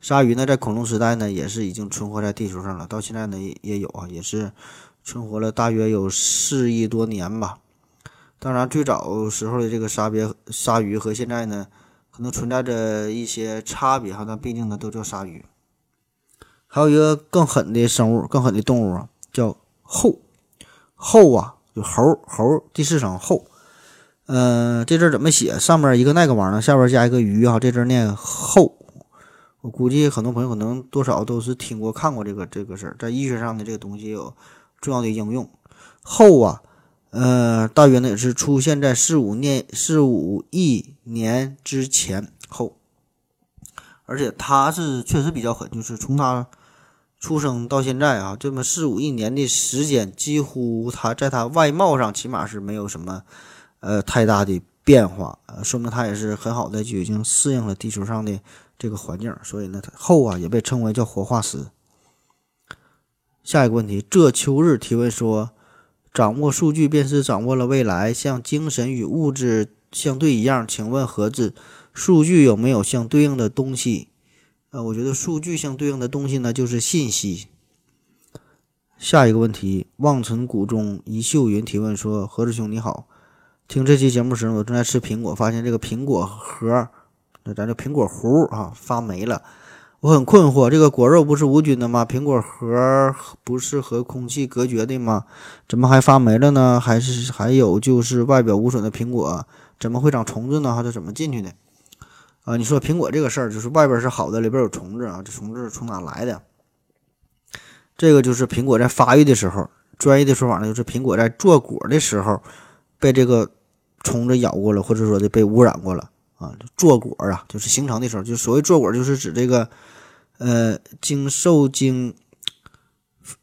鲨鱼呢在恐龙时代呢也是已经存活在地球上了，到现在呢也有啊，也是存活了大约有四亿多年吧。当然，最早时候的这个鲨鳖鲨鱼和现在呢。可能存在着一些差别哈，但毕竟呢都叫鲨鱼。还有一个更狠的生物，更狠的动物啊，叫猴。猴啊，就猴猴第四声猴。嗯，这字怎么写？上面一个那个玩意儿，下边加一个鱼哈，这字念后。我估计很多朋友可能多少都是听过看过这个这个事儿，在医学上的这个东西有重要的应用。后啊。呃，大约呢也是出现在四五年、四五亿年之前后，而且它是确实比较狠，就是从它出生到现在啊，这么四五亿年的时间，几乎它在它外貌上起码是没有什么呃太大的变化，呃，说明它也是很好的就已经适应了地球上的这个环境，所以呢，后啊也被称为叫活化石。下一个问题，这秋日提问说。掌握数据便是掌握了未来，像精神与物质相对一样。请问盒子，数据有没有相对应的东西？呃，我觉得数据相对应的东西呢，就是信息。下一个问题，望尘谷中一秀云提问说：何子兄你好，听这期节目时，我正在吃苹果，发现这个苹果核，那咱就苹果核啊发霉了。我很困惑，这个果肉不是无菌的吗？苹果核不是和空气隔绝的吗？怎么还发霉了呢？还是还有就是外表无损的苹果怎么会长虫子呢？还是怎么进去的？啊，你说苹果这个事儿，就是外边是好的，里边有虫子啊，这虫子从哪来的？这个就是苹果在发育的时候，专业的说法呢，就是苹果在做果的时候被这个虫子咬过了，或者说的被污染过了。啊，坐果啊，就是形成的时候，就所谓坐果，就是指这个，呃，经受精，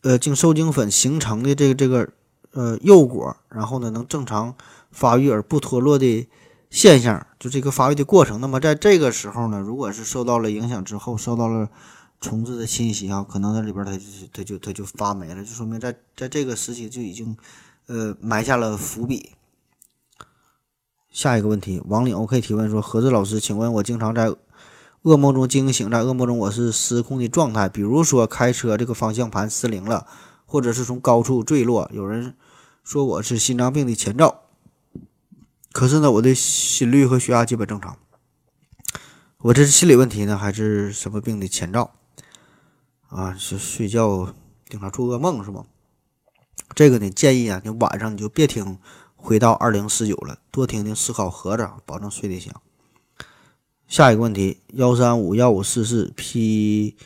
呃，经受精粉形成的这个这个呃幼果，然后呢能正常发育而不脱落的现象，就这个发育的过程。那么在这个时候呢，如果是受到了影响之后，受到了虫子的侵袭啊，可能在里边它就它就它就发霉了，就说明在在这个时期就已经呃埋下了伏笔。下一个问题，王岭 OK 提问说：“何子老师，请问我经常在噩梦中惊醒，在噩梦中我是失控的状态，比如说开车这个方向盘失灵了，或者是从高处坠落。有人说我是心脏病的前兆，可是呢，我的心率和血压基本正常。我这是心理问题呢，还是什么病的前兆？啊，是睡觉经常做噩梦是吗？这个呢，建议啊，你晚上你就别听回到二零四九了，多听听思考盒子，保证睡得香。下一个问题，幺三五幺五四四 P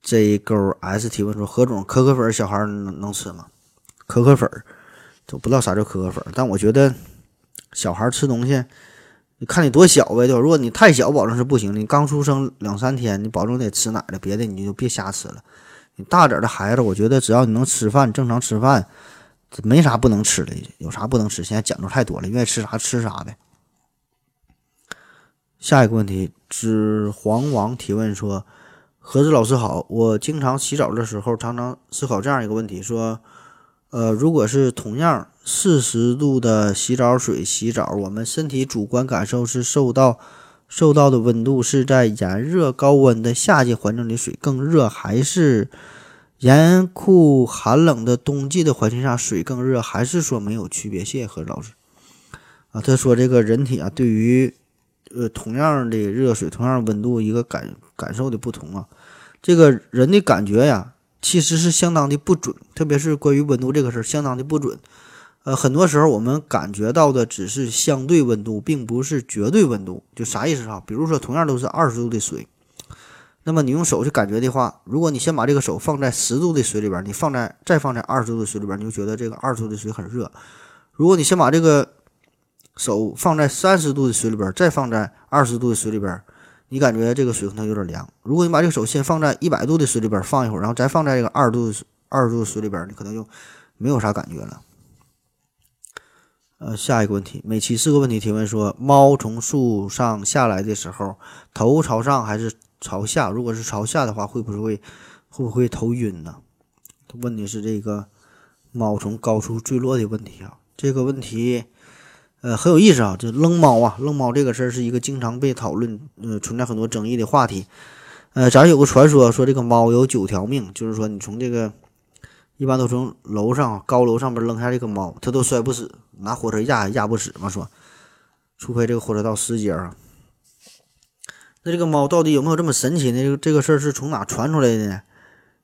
J 勾 S 提问说：何总，可可粉小孩能能吃吗？可可粉都不知道啥叫可可粉，但我觉得小孩吃东西，你看你多小呗，对吧？如果你太小，保证是不行的。你刚出生两三天，你保证得吃奶的，别的你就别瞎吃了。你大点的孩子，我觉得只要你能吃饭，正常吃饭，这没啥不能吃的，有啥不能吃？现在讲究太多了，愿意吃啥吃啥呗。下一个问题，指黄王提问说：“何子老师好，我经常洗澡的时候，常常思考这样一个问题，说，呃，如果是同样四十度的洗澡水洗澡，我们身体主观感受是受到受到的温度是在炎热高温的夏季环境里水更热，还是严酷寒冷的冬季的环境下水更热，还是说没有区别？谢谢何老师。啊，他说这个人体啊，对于呃，同样的热水，同样温度，一个感感受的不同啊，这个人的感觉呀，其实是相当的不准，特别是关于温度这个事儿，相当的不准。呃，很多时候我们感觉到的只是相对温度，并不是绝对温度。就啥意思啊？比如说，同样都是二十度的水，那么你用手去感觉的话，如果你先把这个手放在十度的水里边，你放在再放在二十度的水里边，你就觉得这个二十度的水很热。如果你先把这个手放在三十度的水里边，再放在二十度的水里边，你感觉这个水可能有点凉。如果你把这个手先放在一百度的水里边放一会儿，然后再放在这个二十度二十度的水里边，你可能就没有啥感觉了。呃，下一个问题，每期四个问题提问说，猫从树上下来的时候，头朝上还是朝下？如果是朝下的话，会不会会不会头晕呢？问的是这个猫从高处坠落的问题啊。这个问题。呃，很有意思啊，这扔猫啊，扔猫这个事儿是一个经常被讨论，呃，存在很多争议的话题。呃，咱有个传说，说这个猫有九条命，就是说你从这个一般都从楼上高楼上边扔下这个猫，它都摔不死，拿火车压压不死嘛，说，除非这个火车到石阶啊。那这个猫到底有没有这么神奇呢？这个这个事儿是从哪传出来的呢？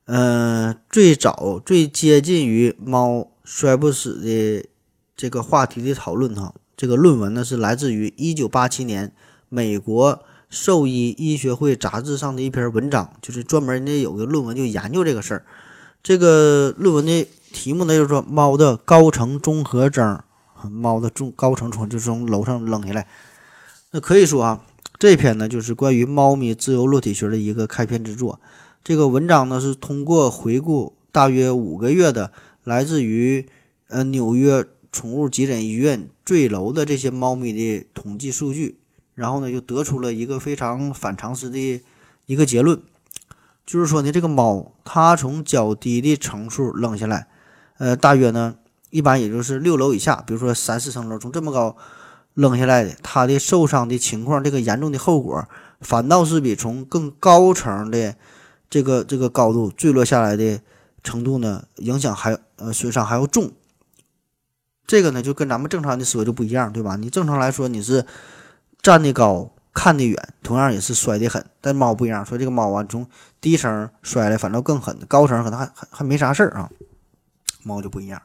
呃，最早最接近于猫摔不死的这个话题的讨论哈。这个论文呢是来自于一九八七年美国兽医医学会杂志上的一篇文章，就是专门的有个论文就研究这个事儿。这个论文的题目呢就是说猫的高层综合征，猫的中高层从就从楼上扔下来。那可以说啊，这篇呢就是关于猫咪自由落体学的一个开篇之作。这个文章呢是通过回顾大约五个月的来自于呃纽约。宠物急诊医院坠楼的这些猫咪的统计数据，然后呢，就得出了一个非常反常识的一个结论，就是说呢，这个猫它从较低的层数扔下来，呃，大约呢，一般也就是六楼以下，比如说三四层楼，从这么高扔下来的，它的受伤的情况，这个严重的后果，反倒是比从更高层的这个这个高度坠落下来的程度呢，影响还呃损伤还要重。这个呢，就跟咱们正常的思维就不一样，对吧？你正常来说你是站的高，看得远，同样也是摔得狠。但猫不一样，说这个猫啊，从低层摔来反倒更狠，高层可能还还还没啥事儿啊。猫就不一样。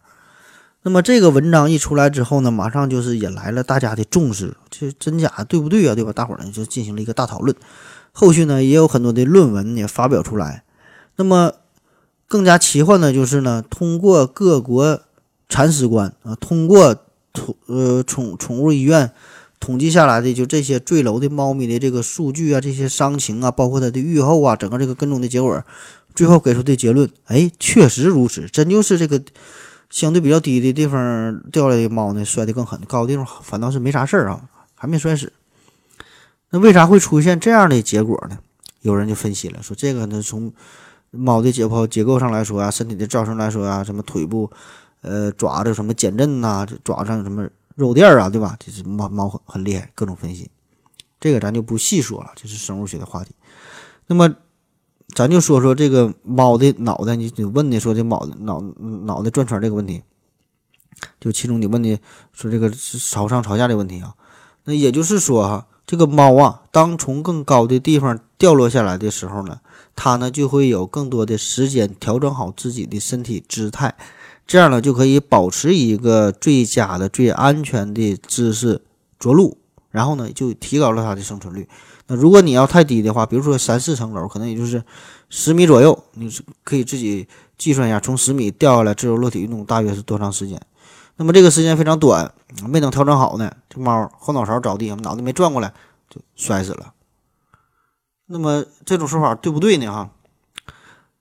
那么这个文章一出来之后呢，马上就是引来了大家的重视，这真假对不对啊？对吧？大伙儿呢就进行了一个大讨论。后续呢也有很多的论文也发表出来。那么更加奇幻的就是呢，通过各国。铲屎官啊，通过宠呃宠宠物医院统计下来的就这些坠楼的猫咪的这个数据啊，这些伤情啊，包括它的愈后啊，整个这个跟踪的结果，最后给出的结论，哎，确实如此，真就是这个相对比较低的地方掉下来的猫呢，摔得更狠，高的地方反倒是没啥事儿啊，还没摔死。那为啥会出现这样的结果呢？有人就分析了，说这个呢，从猫的解剖结构上来说啊，身体的造型来说啊，什么腿部。呃，爪子什么减震呐？爪子上有什么肉垫啊？对吧？这是猫猫很很厉害，各种分析。这个咱就不细说了，这是生物学的话题。那么，咱就说说这个猫的脑袋，你你问的说这猫脑脑袋转圈这个问题，就其中你问的说这个朝上朝下的问题啊，那也就是说哈，这个猫啊，当从更高的地方掉落下来的时候呢，它呢就会有更多的时间调整好自己的身体姿态，这样呢就可以保持一个最佳的、最安全的姿势着陆，然后呢就提高了它的生存率。那如果你要太低的话，比如说三四层楼，可能也就是十米左右，你可以自己计算一下，从十米掉下来自由落体运动大约是多长时间。那么这个时间非常短，没等调整好呢，这猫后脑勺着地，脑袋没转过来就摔死了。那么这种说法对不对呢？哈，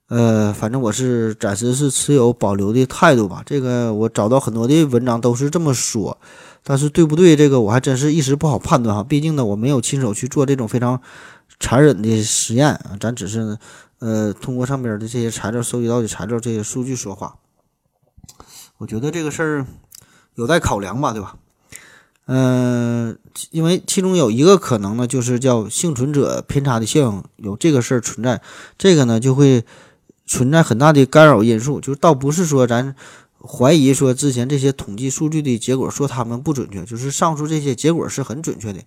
呃，反正我是暂时是持有保留的态度吧。这个我找到很多的文章都是这么说。但是对不对，这个我还真是一时不好判断哈。毕竟呢，我没有亲手去做这种非常残忍的实验啊，咱只是呃通过上边的这些材料收集到的材料、这些数据说话。我觉得这个事儿有待考量吧，对吧？嗯，因为其中有一个可能呢，就是叫幸存者偏差的效应，有这个事儿存在，这个呢就会存在很大的干扰因素，就是倒不是说咱。怀疑说之前这些统计数据的结果说他们不准确，就是上述这些结果是很准确的，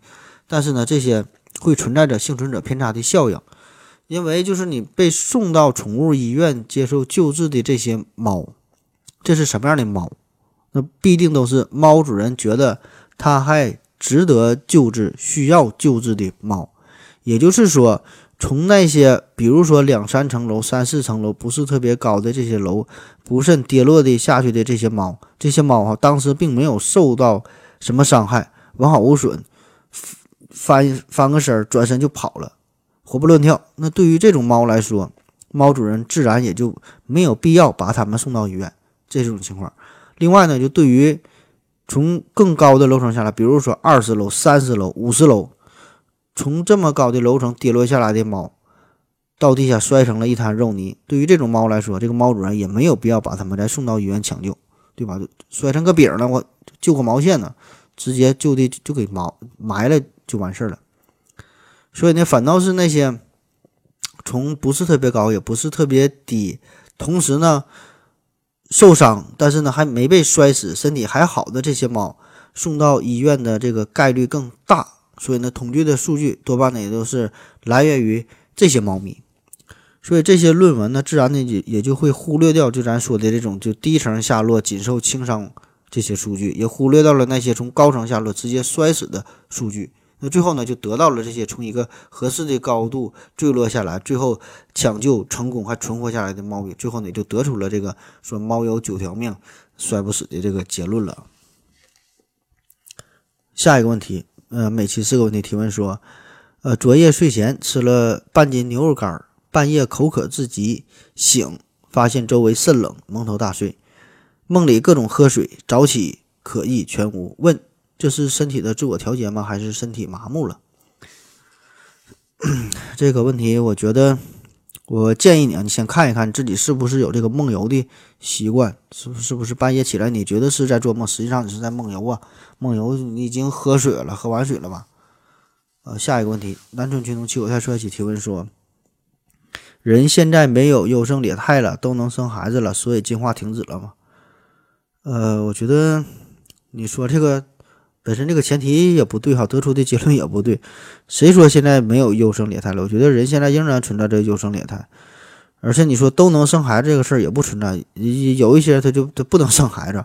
但是呢，这些会存在着幸存者偏差的效应，因为就是你被送到宠物医院接受救治的这些猫，这是什么样的猫？那必定都是猫主人觉得它还值得救治、需要救治的猫，也就是说。从那些，比如说两三层楼、三四层楼不是特别高的这些楼，不慎跌落的下去的这些猫，这些猫哈，当时并没有受到什么伤害，完好无损，翻翻个身转身就跑了，活蹦乱跳。那对于这种猫来说，猫主人自然也就没有必要把它们送到医院。这种情况。另外呢，就对于从更高的楼层下来，比如说二十楼、三十楼、五十楼。从这么高的楼层跌落下来的猫，到地下摔成了一滩肉泥。对于这种猫来说，这个猫主人也没有必要把它们再送到医院抢救，对吧？摔成个饼了，我救个毛线呢？直接就地就给毛埋了就完事儿了。所以呢，反倒是那些从不是特别高，也不是特别低，同时呢受伤，但是呢还没被摔死，身体还好的这些猫，送到医院的这个概率更大。所以呢，统计的数据多半呢也都是来源于这些猫咪，所以这些论文呢，自然呢也也就会忽略掉就咱说的这种就低层下落仅受轻伤这些数据，也忽略到了那些从高层下落直接摔死的数据。那最后呢，就得到了这些从一个合适的高度坠落下来，最后抢救成功还存活下来的猫咪，最后呢就得出了这个说猫有九条命摔不死的这个结论了。下一个问题。呃，每期四个问题提问说，呃，昨夜睡前吃了半斤牛肉干，半夜口渴至极，醒发现周围甚冷，蒙头大睡，梦里各种喝水，早起可意全无。问这是身体的自我调节吗？还是身体麻木了？这个问题，我觉得。我建议你啊，你先看一看自己是不是有这个梦游的习惯，是是不是半夜起来你觉得是在做梦，实际上你是在梦游啊？梦游你已经喝水了，喝完水了吧？呃，下一个问题，南春群众气我太帅气提问说，人现在没有优胜劣汰了，都能生孩子了，所以进化停止了吗？呃，我觉得你说这个。本身这个前提也不对哈，得出的结论也不对。谁说现在没有优胜劣汰了？我觉得人现在仍然存在这优胜劣汰，而且你说都能生孩子这个事儿也不存在，有一些他就他不能生孩子。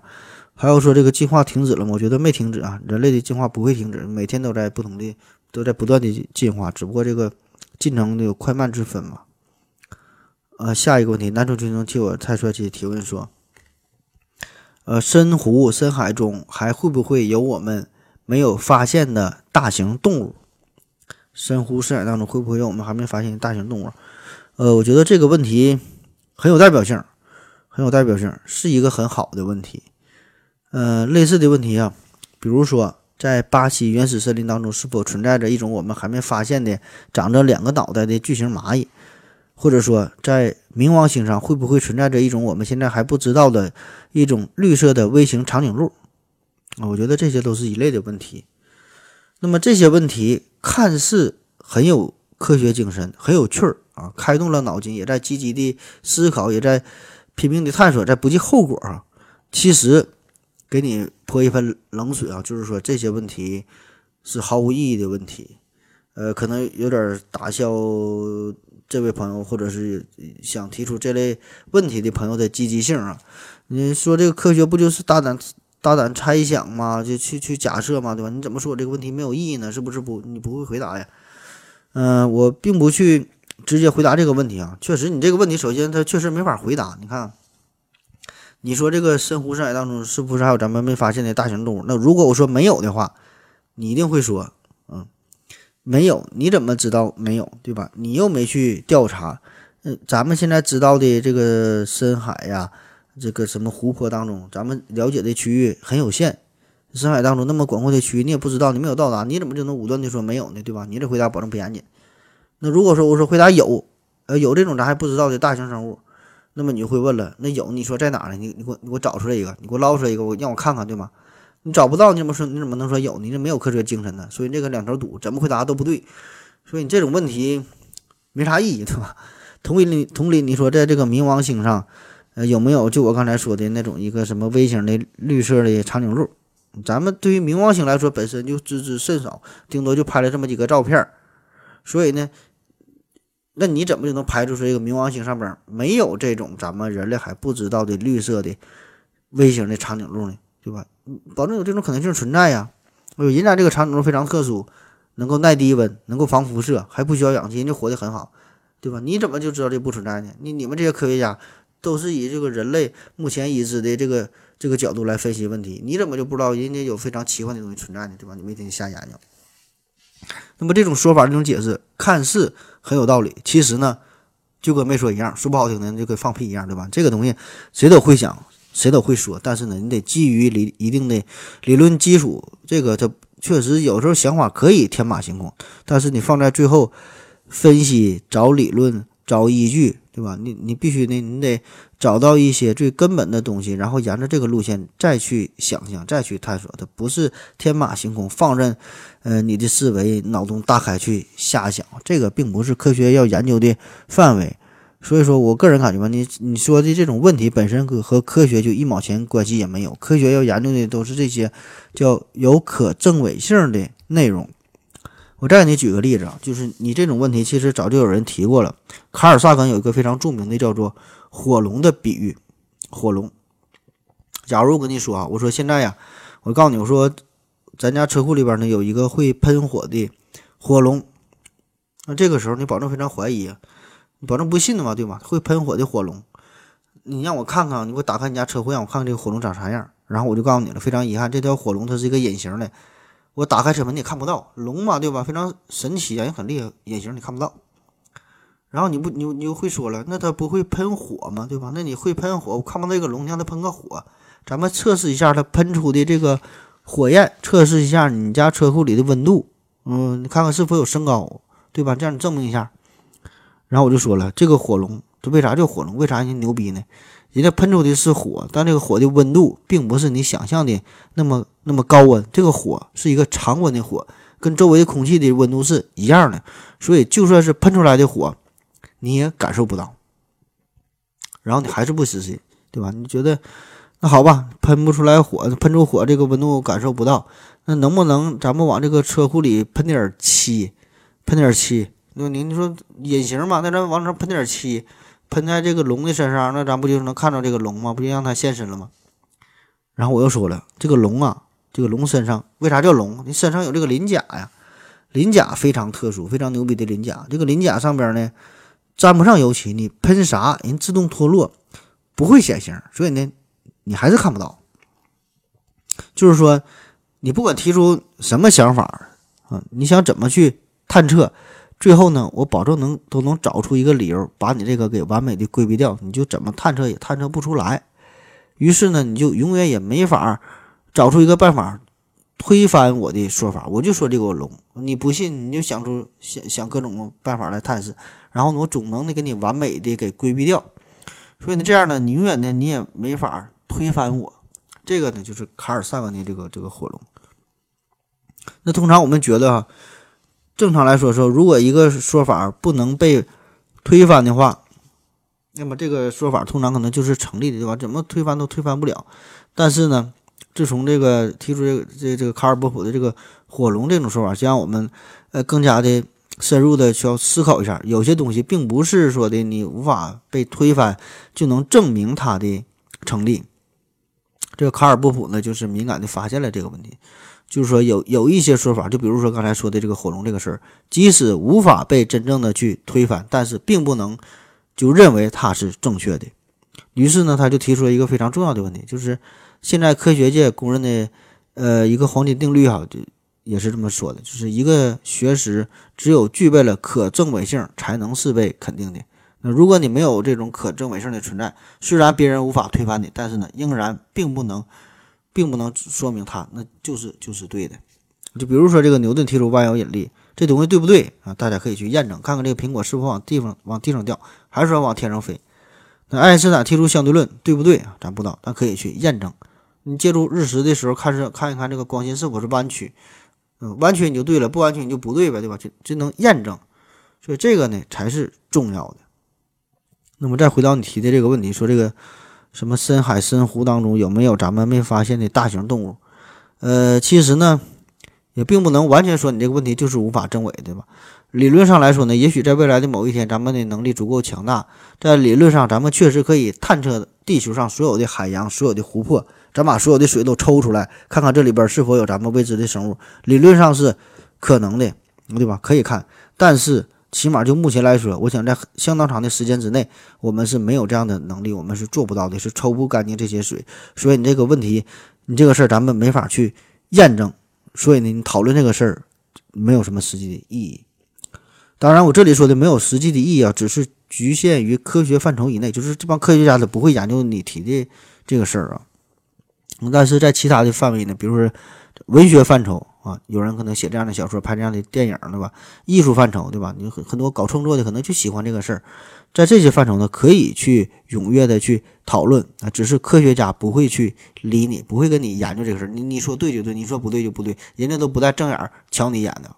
还有说这个进化停止了吗？我觉得没停止啊，人类的进化不会停止，每天都在不同的都在不断的进化，只不过这个进程有快慢之分嘛。呃，下一个问题，男主军中替我太帅气提问说。呃，深湖、深海中还会不会有我们没有发现的大型动物？深湖、深海当中会不会有我们还没发现的大型动物？呃，我觉得这个问题很有代表性，很有代表性，是一个很好的问题。呃，类似的问题啊，比如说在巴西原始森林当中，是否存在着一种我们还没发现的长着两个脑袋的巨型蚂蚁？或者说，在冥王星上会不会存在着一种我们现在还不知道的一种绿色的微型长颈鹿？我觉得这些都是一类的问题。那么这些问题看似很有科学精神，很有趣儿啊，开动了脑筋，也在积极的思考，也在拼命的探索，在不计后果啊。其实给你泼一盆冷水啊，就是说这些问题是毫无意义的问题。呃，可能有点打消这位朋友或者是想提出这类问题的朋友的积极性啊。你说这个科学不就是大胆？大胆猜想嘛，就去去假设嘛，对吧？你怎么说我这个问题没有意义呢？是不是不你不会回答呀？嗯，我并不去直接回答这个问题啊。确实，你这个问题首先它确实没法回答。你看，你说这个深湖深海当中是不是还有咱们没发现的大型动物？那如果我说没有的话，你一定会说，嗯，没有。你怎么知道没有？对吧？你又没去调查。嗯，咱们现在知道的这个深海呀。这个什么湖泊当中，咱们了解的区域很有限。深海当中那么广阔的区域，你也不知道，你没有到达，你怎么就能武断的说没有呢？对吧？你这回答保证不严谨。那如果说我说回答有，呃，有这种咱还不知道的大型生物，那么你就会问了，那有你说在哪呢？你你给我你给我找出来一个，你给我捞出来一个，我让我看看，对吗？你找不到，你怎么说？你怎么能说有？你这没有科学精神呢？所以这个两头堵，怎么回答都不对。所以你这种问题没啥意义，对吧？同理，同理，你说在这个冥王星上。有没有就我刚才说的那种一个什么微型的绿色的长颈鹿？咱们对于冥王星来说本身就知之甚少，顶多就拍了这么几个照片。所以呢，那你怎么就能排除出这个冥王星上边没有这种咱们人类还不知道的绿色的微型的长颈鹿呢？对吧？保证有这种可能性存在呀。人家这个长颈鹿非常特殊，能够耐低温，能够防辐射，还不需要氧气，人就活得很好，对吧？你怎么就知道这不存在呢？你你们这些科学家。都是以这个人类目前已知的这个这个角度来分析问题，你怎么就不知道人家有非常奇幻的东西存在呢？对吧？你没听瞎研究。那么这种说法、这种解释看似很有道理，其实呢，就跟没说一样，说不好听的就跟放屁一样，对吧？这个东西谁都会想，谁都会说，但是呢，你得基于理一定的理论基础，这个它确实有时候想法可以天马行空，但是你放在最后分析找理论。找依据，对吧？你你必须得你得找到一些最根本的东西，然后沿着这个路线再去想象，再去探索。它不是天马行空，放任，呃，你的思维脑洞大开去瞎想，这个并不是科学要研究的范围。所以说我个人感觉吧，你你说的这种问题本身和和科学就一毛钱关系也没有。科学要研究的都是这些叫有可证伪性的内容。我再给你举个例子啊，就是你这种问题其实早就有人提过了。卡尔萨根有一个非常著名的叫做火龙的比喻。火龙，假如我跟你说啊，我说现在呀，我告诉你，我说咱家车库里边呢有一个会喷火的火龙，那这个时候你保证非常怀疑，你保证不信的嘛，对吗？会喷火的火龙，你让我看看，你给我打开你家车库，让我看看这个火龙长啥样，然后我就告诉你了。非常遗憾，这条火龙它是一个隐形的。我打开车门，你也看不到龙嘛，对吧？非常神奇啊，也很厉害，隐形你看不到。然后你不，你你又会说了，那它不会喷火吗？对吧？那你会喷火，我看不到这个龙，让它喷个火，咱们测试一下它喷出的这个火焰，测试一下你家车库里的温度，嗯，你看看是否有升高，对吧？这样你证明一下。然后我就说了，这个火龙，这为啥叫火龙？为啥人家牛逼呢？人家喷出的是火，但这个火的温度并不是你想象的那么那么高温。这个火是一个常温的火，跟周围的空气的温度是一样的，所以就算是喷出来的火，你也感受不到。然后你还是不实心，对吧？你觉得那好吧，喷不出来火，喷出火这个温度感受不到，那能不能咱们往这个车库里喷点漆？喷点漆？那您你说隐形嘛？那咱往上喷点漆？喷在这个龙的身上，那咱不就能看到这个龙吗？不就让它现身了吗？然后我又说了，这个龙啊，这个龙身上为啥叫龙？你身上有这个鳞甲呀，鳞甲非常特殊，非常牛逼的鳞甲。这个鳞甲上边呢，沾不上油漆，你喷啥人自动脱落，不会显形，所以呢，你还是看不到。就是说，你不管提出什么想法啊，你想怎么去探测？最后呢，我保证能都能找出一个理由，把你这个给完美的规避掉，你就怎么探测也探测不出来。于是呢，你就永远也没法找出一个办法推翻我的说法。我就说这个龙，你不信你就想出想想各种办法来探视，然后呢，我总能的给你完美的给规避掉。所以呢，这样呢，你永远呢你也没法推翻我。这个呢，就是卡尔萨文的这个这个火龙。那通常我们觉得。正常来说说，如果一个说法不能被推翻的话，那么这个说法通常可能就是成立的，对吧？怎么推翻都推翻不了。但是呢，自从这个提出这这这个卡尔波普的这个火龙这种说法，就让我们呃更加的深入的需要思考一下，有些东西并不是说的你无法被推翻就能证明它的成立。这个卡尔波普呢，就是敏感的发现了这个问题。就是说，有有一些说法，就比如说刚才说的这个火龙这个事儿，即使无法被真正的去推翻，但是并不能就认为它是正确的。于是呢，他就提出了一个非常重要的问题，就是现在科学界公认的呃一个黄金定律哈，就也是这么说的，就是一个学识只有具备了可证伪性，才能是被肯定的。那如果你没有这种可证伪性的存在，虽然别人无法推翻你，但是呢，仍然并不能。并不能说明它那就是就是对的，就比如说这个牛顿提出万有引力，这东西对不对啊？大家可以去验证，看看这个苹果是否往地方往地上掉，还是说往天上飞。那爱因斯坦提出相对论对不对啊？咱不知道，但可以去验证。你借助日食的时候看是看一看这个光线是否是弯曲，嗯，弯曲你就对了，不弯曲你就不对呗，对吧？就就能验证，所以这个呢才是重要的。那么再回到你提的这个问题，说这个。什么深海深湖当中有没有咱们没发现的大型动物？呃，其实呢，也并不能完全说你这个问题就是无法证伪，对吧？理论上来说呢，也许在未来的某一天，咱们的能力足够强大，在理论上咱们确实可以探测地球上所有的海洋、所有的湖泊，咱把所有的水都抽出来，看看这里边是否有咱们未知的生物。理论上是可能的，对吧？可以看，但是。起码就目前来说，我想在相当长的时间之内，我们是没有这样的能力，我们是做不到的，是抽不干净这些水。所以你这个问题，你这个事儿咱们没法去验证。所以呢，你讨论这个事儿没有什么实际的意义。当然，我这里说的没有实际的意义啊，只是局限于科学范畴以内，就是这帮科学家他不会研究你提的这个事儿啊。但是在其他的范围呢，比如说文学范畴。啊，有人可能写这样的小说，拍这样的电影，对吧？艺术范畴，对吧？你很很多搞创作的可能就喜欢这个事儿，在这些范畴呢，可以去踊跃的去讨论啊。只是科学家不会去理你，不会跟你研究这个事儿。你你说对就对，你说不对就不对，人家都不带正眼瞧你一眼的，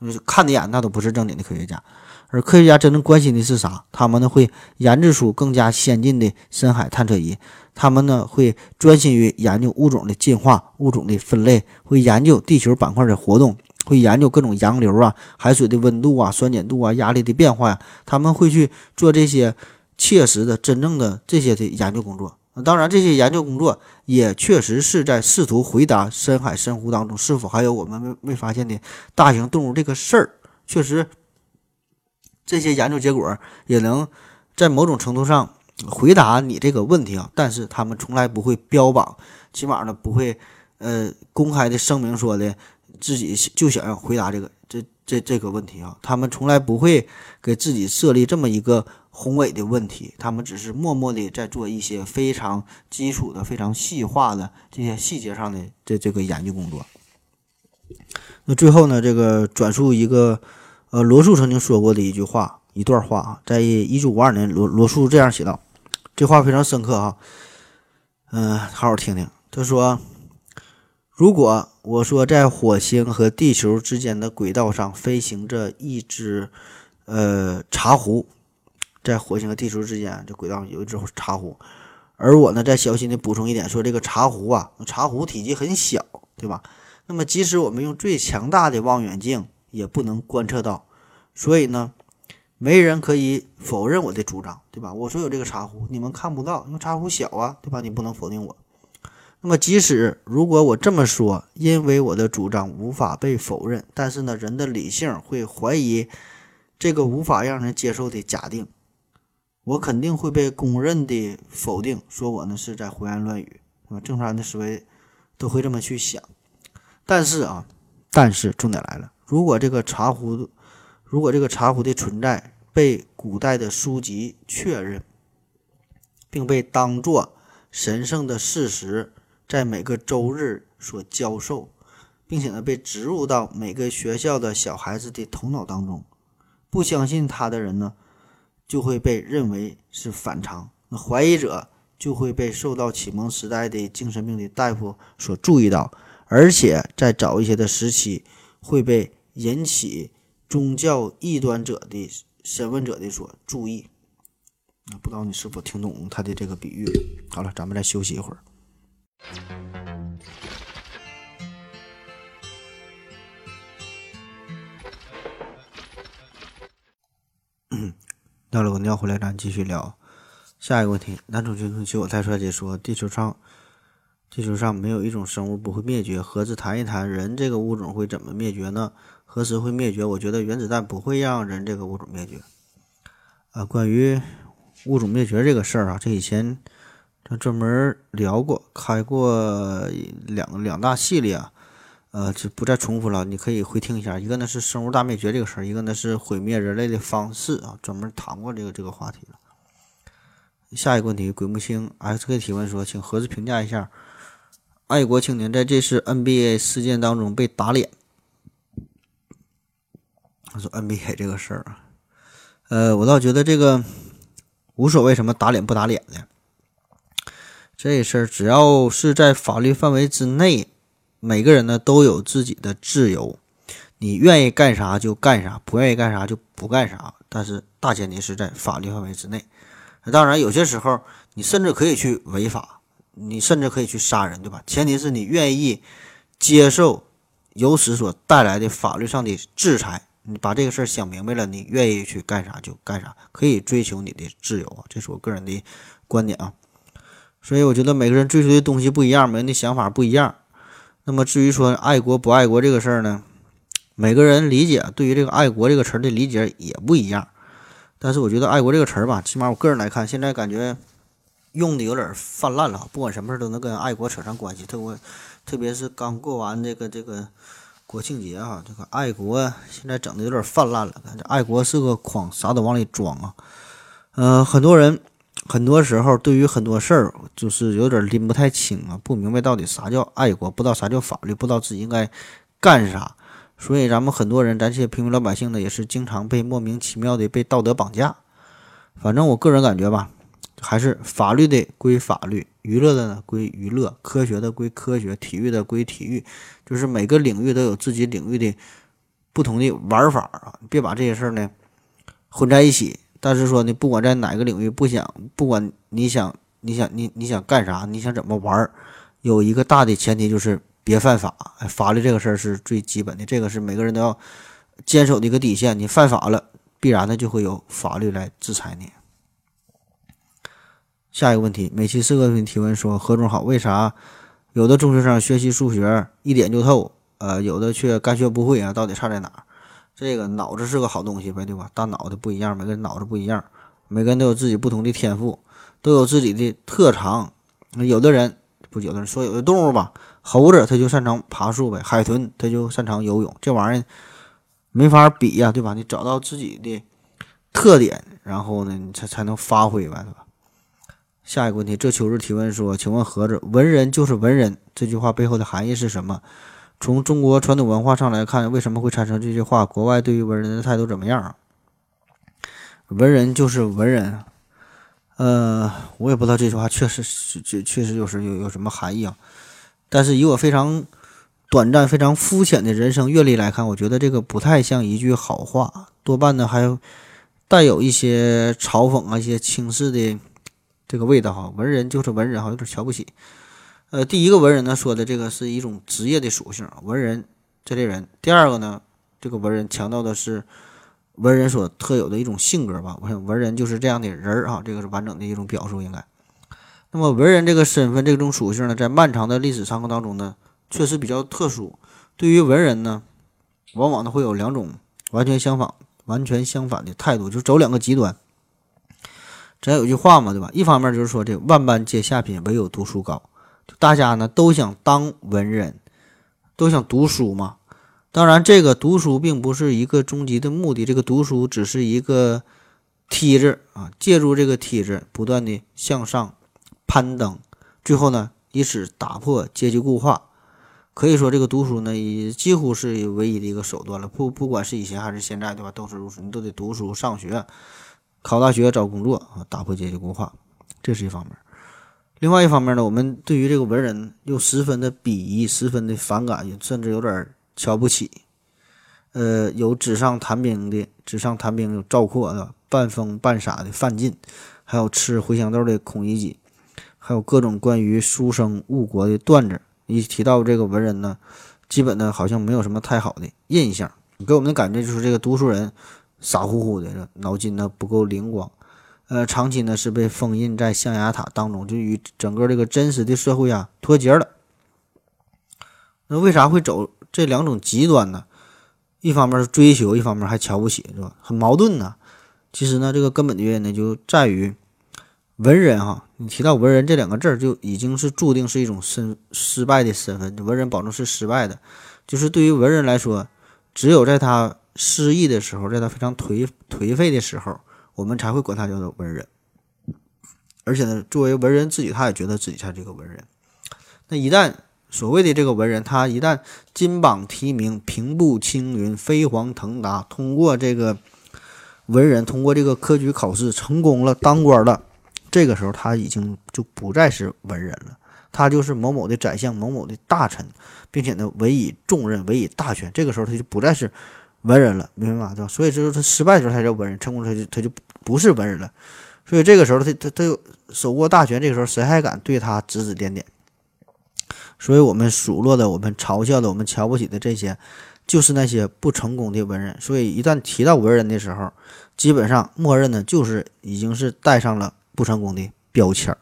就是看你眼那都不是正经的科学家。而科学家真正关心的是啥？他们呢会研制出更加先进的深海探测仪。他们呢会专心于研究物种的进化、物种的分类，会研究地球板块的活动，会研究各种洋流啊、海水的温度啊、酸碱度啊、压力的变化呀。他们会去做这些切实的、真正的这些的研究工作。当然，这些研究工作也确实是在试图回答深海深湖当中是否还有我们未未发现的大型动物这个事儿。确实，这些研究结果也能在某种程度上。回答你这个问题啊，但是他们从来不会标榜，起码呢不会，呃，公开的声明说的自己就想要回答这个这这这个问题啊，他们从来不会给自己设立这么一个宏伟的问题，他们只是默默的在做一些非常基础的、非常细化的这些细节上的这这个研究工作。那最后呢，这个转述一个，呃，罗素曾经说过的一句话，一段话啊，在一九五二年，罗罗素这样写道。这话非常深刻啊，嗯，好好听听。他说：“如果我说在火星和地球之间的轨道上飞行着一只呃茶壶，在火星和地球之间这轨道上有一只茶壶，而我呢再小心的补充一点，说这个茶壶啊，茶壶体积很小，对吧？那么即使我们用最强大的望远镜也不能观测到，所以呢。”没人可以否认我的主张，对吧？我说有这个茶壶，你们看不到，因为茶壶小啊，对吧？你不能否定我。那么，即使如果我这么说，因为我的主张无法被否认，但是呢，人的理性会怀疑这个无法让人接受的假定，我肯定会被公认的否定，说我呢是在胡言乱语，对吧？正常人的思维都会这么去想。但是啊，但是重点来了，如果这个茶壶。如果这个茶壶的存在被古代的书籍确认，并被当作神圣的事实，在每个周日所教授，并且呢被植入到每个学校的小孩子的头脑当中，不相信他的人呢，就会被认为是反常；那怀疑者就会被受到启蒙时代的精神病的大夫所注意到，而且在早一些的时期会被引起。宗教异端者的审问者的所注意。啊，不知道你是否听懂他的这个比喻？好了，咱们再休息一会儿。尿了个尿回来，咱继续聊下一个问题。男主角求我太帅解说：“地球上，地球上没有一种生物不会灭绝，何子谈一谈人这个物种会怎么灭绝呢？何时会灭绝？我觉得原子弹不会让人这个物种灭绝。啊，关于物种灭绝这个事儿啊，这以前咱专门聊过，开过两两大系列啊。”呃，就不再重复了，你可以回听一下。一个呢是生物大灭绝这个事儿，一个呢是毁灭人类的方式啊，专门谈过这个这个话题了。下一个问题，鬼木星 SK 提问说，请何子评价一下爱国青年在这次 NBA 事件当中被打脸。他说 NBA 这个事儿啊，呃，我倒觉得这个无所谓什么打脸不打脸的，这事儿只要是在法律范围之内。每个人呢都有自己的自由，你愿意干啥就干啥，不愿意干啥就不干啥。但是大前提是在法律范围之内。当然，有些时候你甚至可以去违法，你甚至可以去杀人，对吧？前提是你愿意接受由此所带来的法律上的制裁。你把这个事儿想明白了，你愿意去干啥就干啥，可以追求你的自由啊。这是我个人的观点啊。所以我觉得每个人追求的东西不一样，每个人的想法不一样。那么至于说爱国不爱国这个事儿呢，每个人理解对于这个爱国这个词儿的理解也不一样。但是我觉得爱国这个词儿吧，起码我个人来看，现在感觉用的有点泛滥了。不管什么事儿都能跟爱国扯上关系，特我特别是刚过完这个这个国庆节哈，这个爱国现在整的有点泛滥了。感觉爱国是个筐，啥都往里装啊。嗯，很多人。很多时候，对于很多事儿，就是有点拎不太清啊，不明白到底啥叫爱国，不知道啥叫法律，不知道自己应该干啥。所以，咱们很多人，咱这些平民老百姓呢，也是经常被莫名其妙的被道德绑架。反正我个人感觉吧，还是法律的归法律，娱乐的呢归娱乐，科学的归科学，体育的归体育，就是每个领域都有自己领域的不同的玩法啊，别把这些事儿呢混在一起。但是说呢，不管在哪个领域，不想，不管你想，你想，你你想干啥，你想怎么玩，有一个大的前提就是别犯法。法律这个事儿是最基本的，这个是每个人都要坚守的一个底线。你犯法了，必然的就会有法律来制裁你。下一个问题，每期四个问题提问说何总好，为啥有的中学生学习数学一点就透，呃，有的却干学不会啊？到底差在哪？这个脑子是个好东西呗，对吧？大脑的不一样，每个人脑子不一样，每个人都有自己不同的天赋，都有自己的特长。有的人不，有的人说有的动物吧，猴子它就擅长爬树呗，海豚它就擅长游泳，这玩意儿没法比呀，对吧？你找到自己的特点，然后呢，你才才能发挥呗，对吧？下一个问题，这秋日提问说，请问盒子，文人就是文人这句话背后的含义是什么？从中国传统文化上来看，为什么会产生这句话？国外对于文人的态度怎么样啊？文人就是文人，呃，我也不知道这句话确实是确确实有时有有什么含义啊。但是以我非常短暂、非常肤浅的人生阅历来看，我觉得这个不太像一句好话，多半呢还带有一些嘲讽啊、一些轻视的这个味道哈。文人就是文人哈，有点瞧不起。呃，第一个文人呢说的这个是一种职业的属性，文人这类人。第二个呢，这个文人强调的是文人所特有的一种性格吧。我想文人就是这样的人儿啊，这个是完整的一种表述应该。那么文人这个身份这种属性呢，在漫长的历史长河当中呢，确实比较特殊。对于文人呢，往往呢会有两种完全相反、完全相反的态度，就走两个极端。咱有句话嘛，对吧？一方面就是说这万般皆下品，唯有读书高。大家呢都想当文人，都想读书嘛。当然，这个读书并不是一个终极的目的，这个读书只是一个梯子啊，借助这个梯子不断的向上攀登，最后呢以此打破阶级固化。可以说，这个读书呢也几乎是唯一的一个手段了。不，不管是以前还是现在，对吧？都是如此，你都得读书、上学、考大学、找工作啊，打破阶级固化，这是一方面。另外一方面呢，我们对于这个文人又十分的鄙夷，十分的反感，甚至有点瞧不起。呃，有纸上谈兵的，纸上谈兵有赵括的，半疯半傻的范进，还有吃茴香豆的孔乙己，还有各种关于书生误国的段子。一提到这个文人呢，基本呢好像没有什么太好的印象，给我们的感觉就是这个读书人傻乎乎的，脑筋呢不够灵光，呃，长期呢是被封印在象牙塔当中，就与整个这个真实的社会啊脱节了。那为啥会走这两种极端呢？一方面是追求，一方面还瞧不起，是吧？很矛盾呢。其实呢，这个根本的原因呢，就在于文人哈。你提到文人这两个字儿，就已经是注定是一种身失败的身份。文人保证是失败的，就是对于文人来说，只有在他失意的时候，在他非常颓颓废的时候，我们才会管他叫做文人。而且呢，作为文人自己，他也觉得自己才是这个文人。那一旦所谓的这个文人，他一旦金榜题名、平步青云、飞黄腾达，通过这个文人，通过这个科举考试成功了，当官了，这个时候他已经就不再是文人了，他就是某某的宰相、某某的大臣，并且呢委以重任、委以大权，这个时候他就不再是文人了，明白吗？对吧？所以就是他失败的时候才叫文人，成功他就他就不是文人了。所以这个时候他他他又手握大权，这个时候谁还敢对他指指点点？所以，我们数落的、我们嘲笑的、我们瞧不起的这些，就是那些不成功的文人。所以，一旦提到文人的时候，基本上默认的就是已经是带上了不成功的标签儿。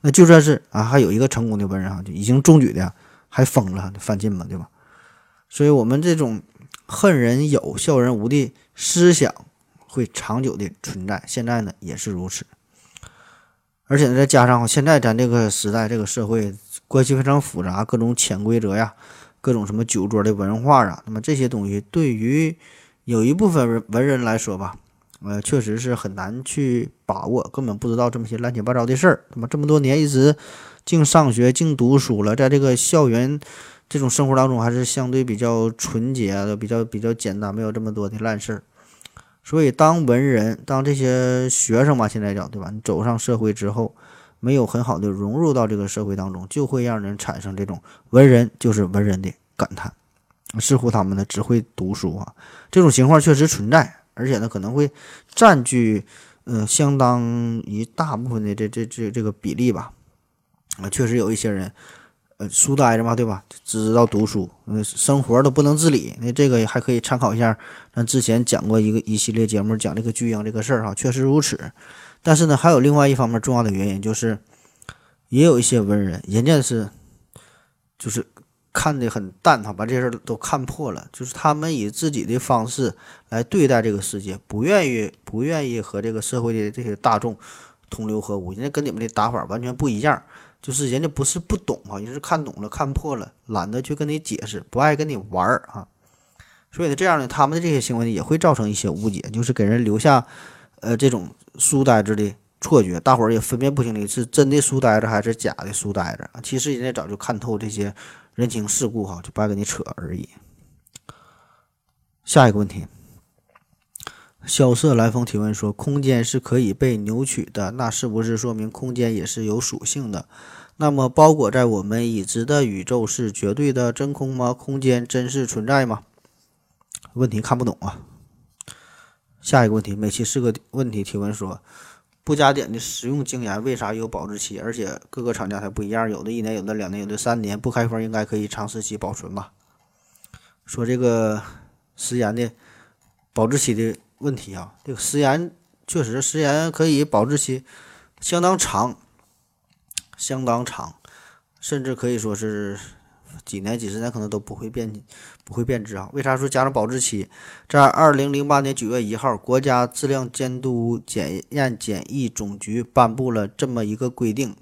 那就算是啊，还有一个成功的文人啊，就已经中举的，还疯了，范进嘛，对吧？所以，我们这种恨人有、笑人无的思想会长久的存在。现在呢，也是如此。而且呢，再加上现在咱这个时代、这个社会。关系非常复杂，各种潜规则呀，各种什么酒桌的文化啊，那么这些东西对于有一部分文人来说吧，呃，确实是很难去把握，根本不知道这么些乱七八糟的事儿。那么这么多年一直净上学、净读书了，在这个校园这种生活当中，还是相对比较纯洁的，比较比较简单，没有这么多的烂事儿。所以，当文人，当这些学生嘛，现在讲对吧？你走上社会之后。没有很好的融入到这个社会当中，就会让人产生这种文人就是文人的感叹，似乎他们呢只会读书啊。这种情况确实存在，而且呢可能会占据呃相当一大部分的这这这这个比例吧。啊，确实有一些人呃书呆子嘛，对吧？只知道读书，呃生活都不能自理。那这个还可以参考一下，咱之前讲过一个一系列节目讲这个巨婴这个事儿哈，确实如此。但是呢，还有另外一方面重要的原因，就是也有一些文人，人家是就是看得很淡他，把这事儿都看破了，就是他们以自己的方式来对待这个世界，不愿意不愿意和这个社会的这些大众同流合污，人家跟你们的打法完全不一样，就是人家不是不懂啊，人是看懂了看破了，懒得去跟你解释，不爱跟你玩儿啊，所以呢，这样呢，他们的这些行为，也会造成一些误解，就是给人留下。呃，这种书呆子的错觉，大伙儿也分辨不清你是真的书呆子还是假的书呆子。其实人家早就看透这些人情世故，哈，就不爱跟你扯而已。下一个问题，萧瑟来风提问说：空间是可以被扭曲的，那是不是说明空间也是有属性的？那么包裹在我们已知的宇宙是绝对的真空吗？空间真是存在吗？问题看不懂啊。下一个问题，每期四个问题提问说，不加碘的食用精盐为啥有保质期？而且各个厂家还不一样，有的一年，有的两年，有的三年，不开封应该可以长时期保存吧？说这个食盐的保质期的问题啊，这个食盐确实食盐可以保质期相当长，相当长，甚至可以说是。几年、几十年可能都不会变，不会变质啊？为啥说加上保质期？在二零零八年九月一号，国家质量监督检验检疫总局颁布了这么一个规定，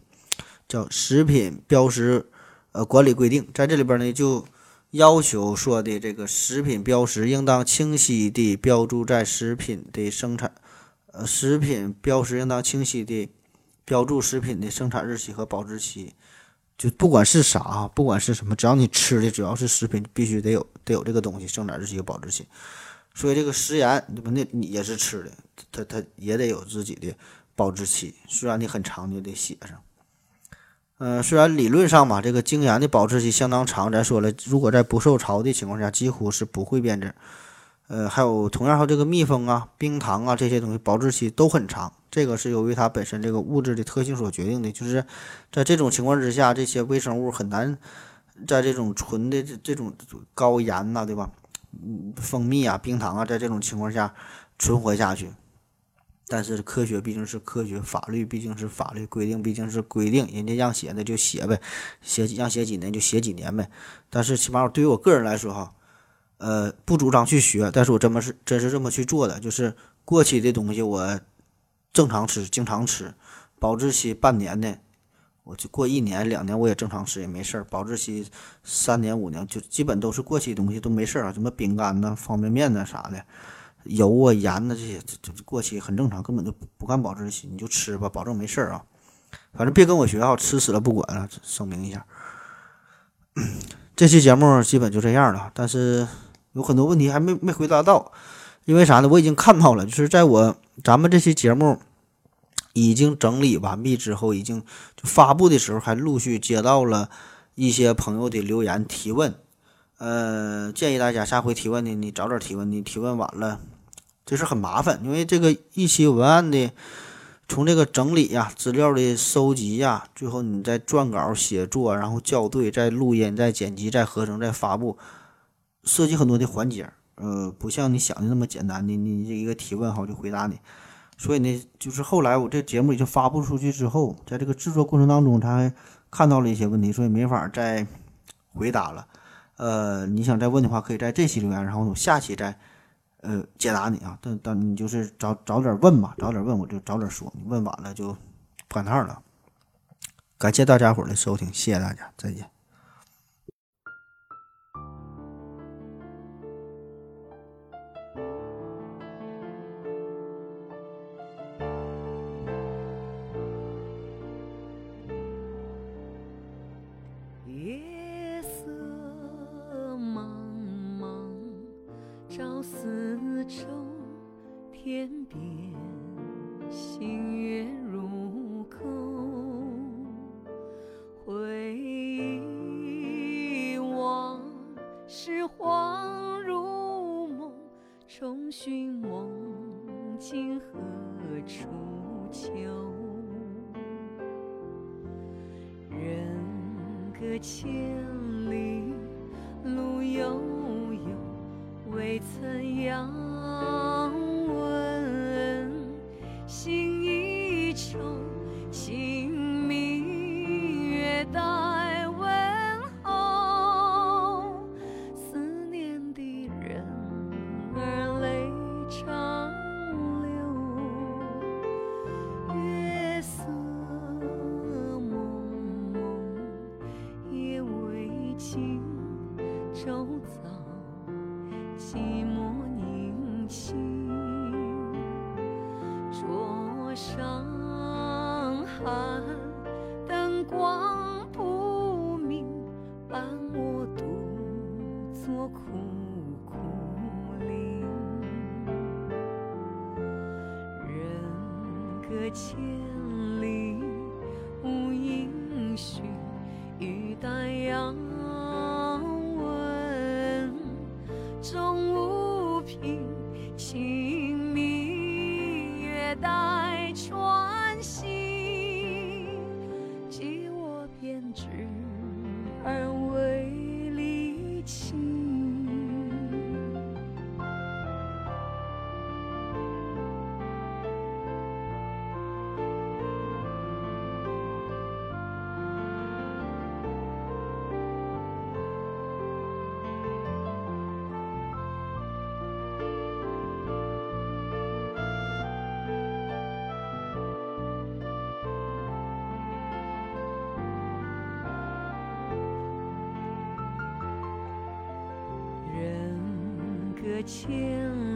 叫《食品标识呃管理规定》。在这里边呢，就要求说的这个食品标识应当清晰地标注在食品的生产，呃，食品标识应当清晰地标注食品的生产日期和保质期。就不管是啥，不管是什么，只要你吃的，只要是食品，必须得有得有这个东西，生产日期和、保质期。所以这个食盐，对吧？那你也是吃的，它它也得有自己的保质期。虽然你很长，你得写上。呃，虽然理论上嘛，这个精盐的保质期相当长，咱说了，如果在不受潮的情况下，几乎是不会变质。呃，还有同样还有这个蜜蜂啊、冰糖啊这些东西保质期都很长，这个是由于它本身这个物质的特性所决定的。就是在这种情况之下，这些微生物很难在这种纯的这这种高盐呐，对吧？嗯，蜂蜜啊、冰糖啊，在这种情况下存活下去。但是科学毕竟是科学，法律毕竟是法律，规定毕竟是规定，人家让写的就写呗，写让写几年就写几年呗。但是起码对于我个人来说哈。呃，不主张去学，但是我这么是真是这么去做的，就是过期的东西我正常吃，经常吃，保质期半年的，我就过一年两年我也正常吃也没事儿，保质期三年五年就基本都是过期东西都没事儿啊，什么饼干呐、方便面呐啥的，油啊、盐呐这些，这这过期很正常，根本就不敢保质期，你就吃吧，保证没事儿啊，反正别跟我学啊，吃死了不管了，声明一下。这期节目基本就这样了，但是。有很多问题还没没回答到，因为啥呢？我已经看到了，就是在我咱们这期节目已经整理完毕之后，已经就发布的时候，还陆续接到了一些朋友的留言提问。呃，建议大家下回提问呢，你早点提问，你提问晚了，这事很麻烦。因为这个一期文案的从这个整理呀、资料的收集呀，最后你再撰稿写作，然后校对、再录音、再剪辑、再合成、再发布。涉及很多的环节，呃，不像你想的那么简单的，你这一个提问好就回答你。所以呢，就是后来我这节目已经发布出去之后，在这个制作过程当中，他还看到了一些问题，所以没法再回答了。呃，你想再问的话，可以在这期留言，然后我下期再呃解答你啊。但但你就是早早点问吧，早点问我就早点说，你问晚了就不赶趟了。感谢大家伙的收听，谢谢大家，再见。柔造寂寞宁静桌上寒灯光不明伴我独坐苦苦伶人隔千情。